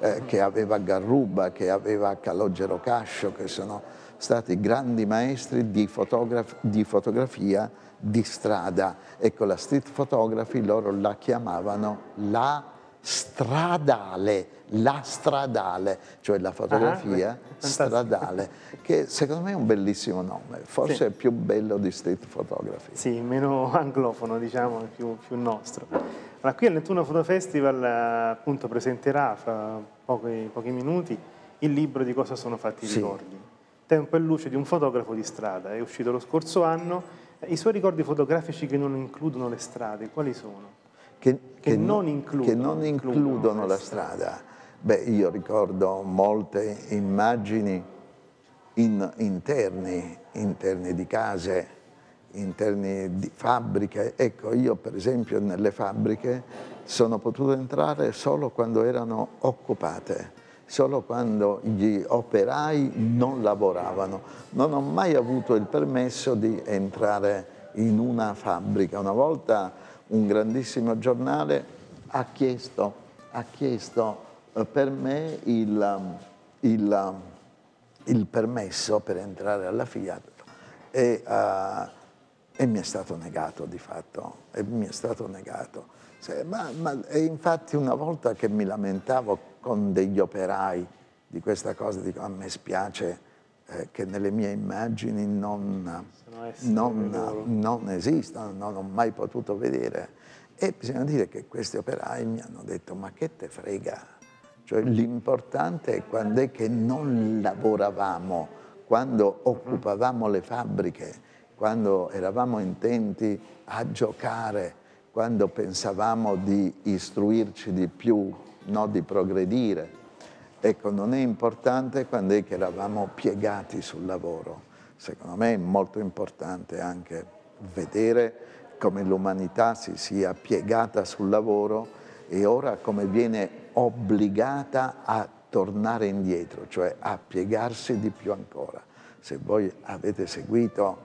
Speaker 9: eh, che aveva Garruba, che aveva Calogero Cascio, che sono stati grandi maestri di, fotograf di fotografia di strada. Ecco, la street photography loro la chiamavano la stradale, la stradale, cioè la fotografia ah, stradale, che secondo me è un bellissimo nome, forse sì. è più bello di street photography.
Speaker 4: Sì, meno anglofono, diciamo, più, più nostro. Allora, qui al Nettuno Photo Festival appunto presenterà fra pochi, pochi, minuti il libro di cosa sono fatti i sì. ricordi. Tempo e luce di un fotografo di strada, è uscito lo scorso anno. I suoi ricordi fotografici che non includono le strade, quali sono?
Speaker 9: che, che, non, includono, che non includono la strada. Beh, io ricordo molte immagini in, interni, interni di case, interni di fabbriche. Ecco, io per esempio nelle fabbriche sono potuto entrare solo quando erano occupate, solo quando gli operai non lavoravano. Non ho mai avuto il permesso di entrare in una fabbrica. Una volta un grandissimo giornale, ha chiesto, ha chiesto eh, per me il, um, il, um, il, permesso per entrare alla Fiat e, uh, e, mi è stato negato di fatto, e mi è stato negato. Se, ma, ma, e infatti una volta che mi lamentavo con degli operai di questa cosa, dico a me spiace eh, che nelle mie immagini non, non, non esistono, non ho mai potuto vedere. E bisogna dire che questi operai mi hanno detto ma che te frega? Cioè l'importante è quando è che non lavoravamo, quando occupavamo le fabbriche, quando eravamo intenti a giocare, quando pensavamo di istruirci di più, no di progredire. Ecco, non è importante quando è che eravamo piegati sul lavoro. Secondo me è molto importante anche vedere come l'umanità si sia piegata sul lavoro e ora come viene obbligata a tornare indietro, cioè a piegarsi di più ancora. Se voi avete seguito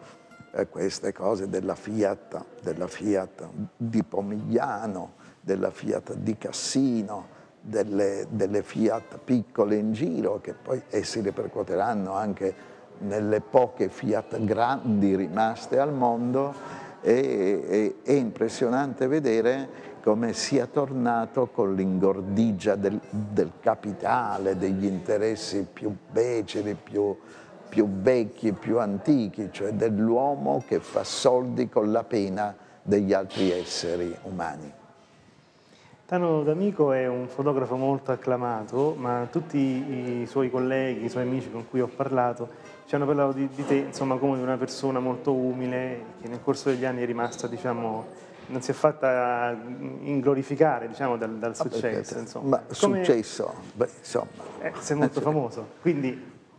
Speaker 9: eh, queste cose della Fiat, della Fiat di Pomigliano, della Fiat di Cassino, delle, delle Fiat piccole in giro, che poi essi ripercuoteranno anche nelle poche Fiat grandi rimaste al mondo, è, è impressionante vedere come sia tornato con l'ingordigia del, del, capitale, degli interessi più beceri, più, più vecchi, più antichi, cioè dell'uomo che fa soldi con la pena degli altri esseri umani.
Speaker 4: Tano D'Amico è un fotografo molto acclamato, ma tutti i suoi colleghi, i suoi amici con cui ho parlato ci hanno parlato di, di te insomma, come di una persona molto umile che nel corso degli anni è rimasta, diciamo, non si è fatta inglorificare diciamo, dal, dal successo. Insomma.
Speaker 9: Ma come... successo, beh, insomma.
Speaker 4: Eh, sei molto famoso, quindi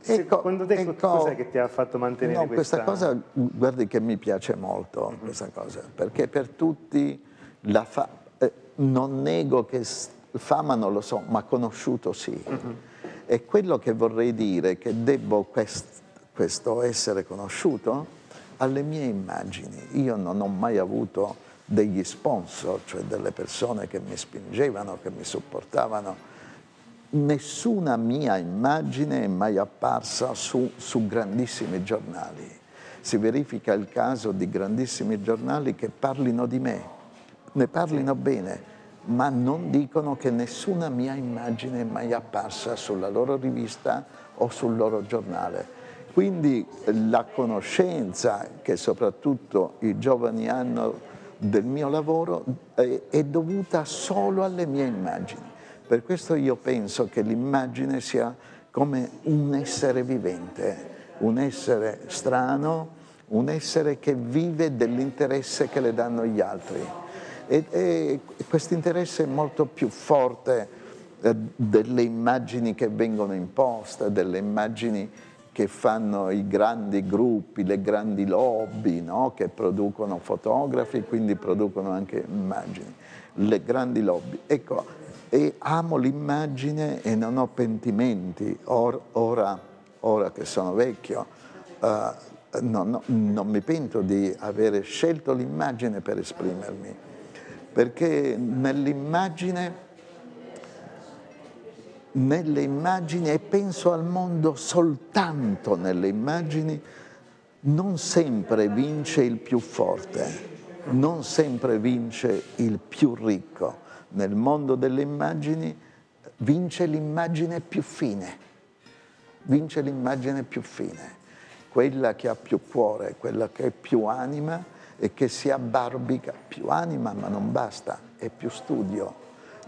Speaker 4: ecco, secondo te ecco, cos'è che ti ha fatto mantenere
Speaker 9: no,
Speaker 4: questa...
Speaker 9: questa cosa, guardi che mi piace molto, mm-hmm. questa cosa, perché per tutti la fa... Non nego che fama non lo so, ma conosciuto sì. Mm-hmm. E quello che vorrei dire è che devo quest questo essere conosciuto alle mie immagini. Io non ho mai avuto degli sponsor, cioè delle persone che mi spingevano, che mi supportavano. Nessuna mia immagine è mai apparsa su, su grandissimi giornali. Si verifica il caso di grandissimi giornali che parlino di me, ne parlino bene, ma non dicono che nessuna mia immagine è mai apparsa sulla loro rivista o sul loro giornale. Quindi la conoscenza che soprattutto i giovani hanno del mio lavoro è, è dovuta solo alle mie immagini. Per questo io penso che l'immagine sia come un essere vivente, un essere strano, un essere che vive dell'interesse che le danno gli altri. E, e questo interesse è molto più forte eh, delle immagini che vengono imposte, delle immagini che fanno i grandi gruppi, le grandi lobby no? che producono fotografi e quindi producono anche immagini, le grandi lobby. Ecco, e amo l'immagine e non ho pentimenti. Or, ora, ora, che sono vecchio, uh, non, no, non mi pento di avere scelto l'immagine per esprimermi, perché nell'immagine nelle immagini e penso al mondo soltanto nelle immagini, non sempre vince il più forte, non sempre vince il più ricco. Nel mondo delle immagini vince l'immagine più fine, vince l'immagine più fine, quella che ha più cuore, quella che è più anima e che si abbarbica, più anima ma non basta, è più studio,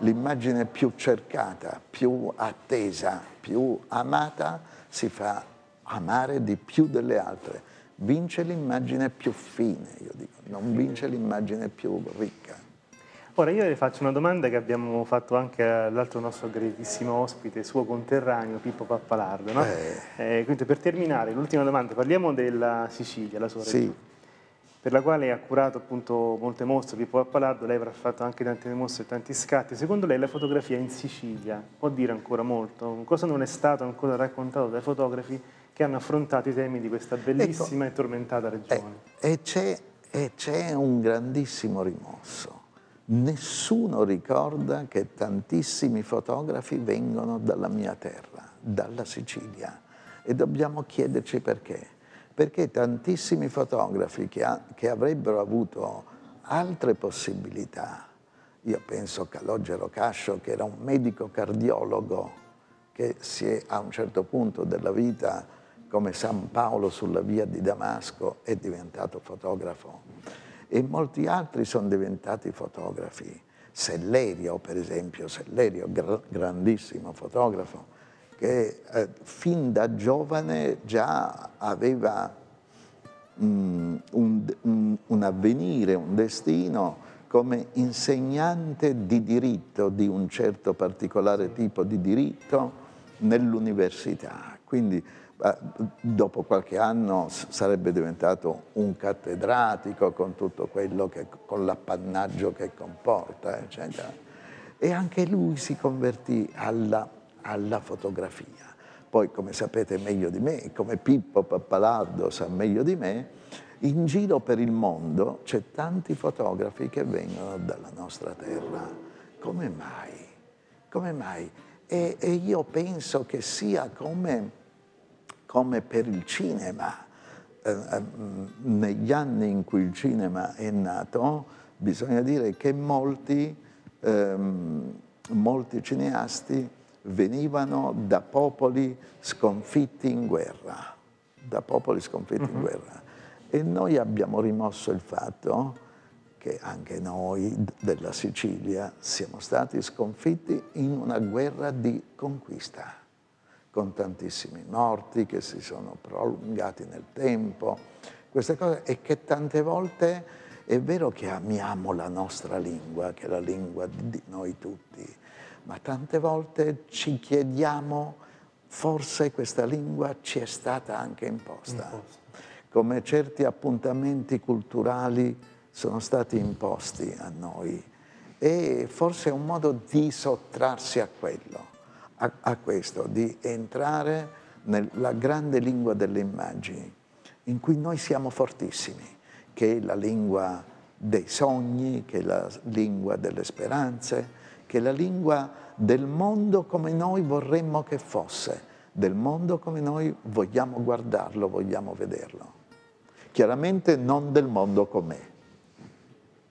Speaker 9: l'immagine più cercata, più attesa, più amata si fa amare di più delle altre. Vince l'immagine più fine, io dico, non vince l'immagine più ricca.
Speaker 4: Ora io le faccio una domanda che abbiamo fatto anche all'altro nostro graditissimo ospite, suo conterraneo Pippo Pappalardo. No? Eh. Eh, quindi per terminare, l'ultima domanda, parliamo della Sicilia, la sua regione. Sì per la quale ha curato appunto molte mostre, Pippo Appalardo, lei avrà fatto anche tante mostre e tanti scatti. Secondo lei la fotografia in Sicilia può dire ancora molto? Cosa non è stato ancora raccontato dai fotografi che hanno affrontato i temi di questa bellissima ecco, e tormentata regione?
Speaker 9: Eh, e, e c'è un grandissimo rimosso. Nessuno ricorda che tantissimi fotografi vengono dalla mia terra, dalla Sicilia, e dobbiamo chiederci perché perché tantissimi fotografi che, ha, che avrebbero avuto altre possibilità, io penso a Calogero Cascio che era un medico cardiologo che si è a un certo punto della vita come San Paolo sulla via di Damasco è diventato fotografo e molti altri sono diventati fotografi. Sellerio per esempio, Sellerio grandissimo fotografo, che eh, fin da giovane già aveva mm, un, un, un avvenire, un destino come insegnante di diritto, di un certo particolare tipo di diritto nell'università. Quindi eh, dopo qualche anno sarebbe diventato un cattedratico con tutto quello che, con l'appannaggio che comporta, eccetera. E anche lui si convertì alla, alla fotografia. Poi, come sapete meglio di me, come Pippo Pappalardo sa meglio di me, in giro per il mondo c'è tanti fotografi che vengono dalla nostra terra. Come mai? Come mai? E, e io penso che sia come, come per il cinema. Eh, eh, negli anni in cui il cinema è nato, bisogna dire che molti, ehm, molti cineasti venivano da popoli sconfitti in guerra, da popoli sconfitti in mhm. guerra. E noi abbiamo rimosso il fatto che anche noi della Sicilia siamo stati sconfitti in una guerra di conquista, con tantissimi morti che si sono prolungati nel tempo, queste cose, e che tante volte è vero che amiamo la nostra lingua, che è la lingua di noi tutti, ma tante volte ci chiediamo, forse questa lingua ci è stata anche imposta. imposta come certi appuntamenti culturali sono stati imposti a noi e forse è un modo di sottrarsi a quello, a, a questo, di entrare nella grande lingua delle immagini, in cui noi siamo fortissimi, che è la lingua dei sogni, che è la lingua delle speranze, che è la lingua del mondo come noi vorremmo che fosse, del mondo come noi vogliamo guardarlo, vogliamo vederlo chiaramente non del mondo com'è.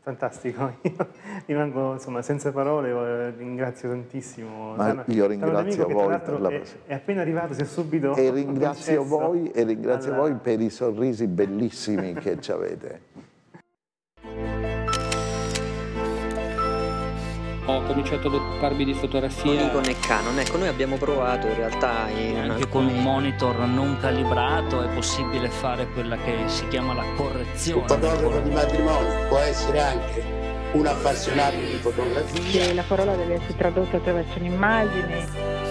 Speaker 4: Fantastico, io rimango insomma, senza parole, eh, ringrazio tantissimo.
Speaker 9: Ma io ringrazio voi per la
Speaker 4: è, è appena arrivato, si è subito
Speaker 9: E ringrazio voi, e ringrazio alla... voi per i sorrisi bellissimi che ci avete.
Speaker 3: Ho cominciato ad occuparmi di fotografia.
Speaker 1: Con Nikon e Canon, ecco, noi abbiamo provato in realtà in
Speaker 10: anche alcuni... con un monitor non calibrato è possibile fare quella che si chiama la correzione.
Speaker 11: Un fotografo di matrimonio può essere anche un appassionato di fotografia.
Speaker 12: Che la parola deve essere tradotta attraverso un'immagine.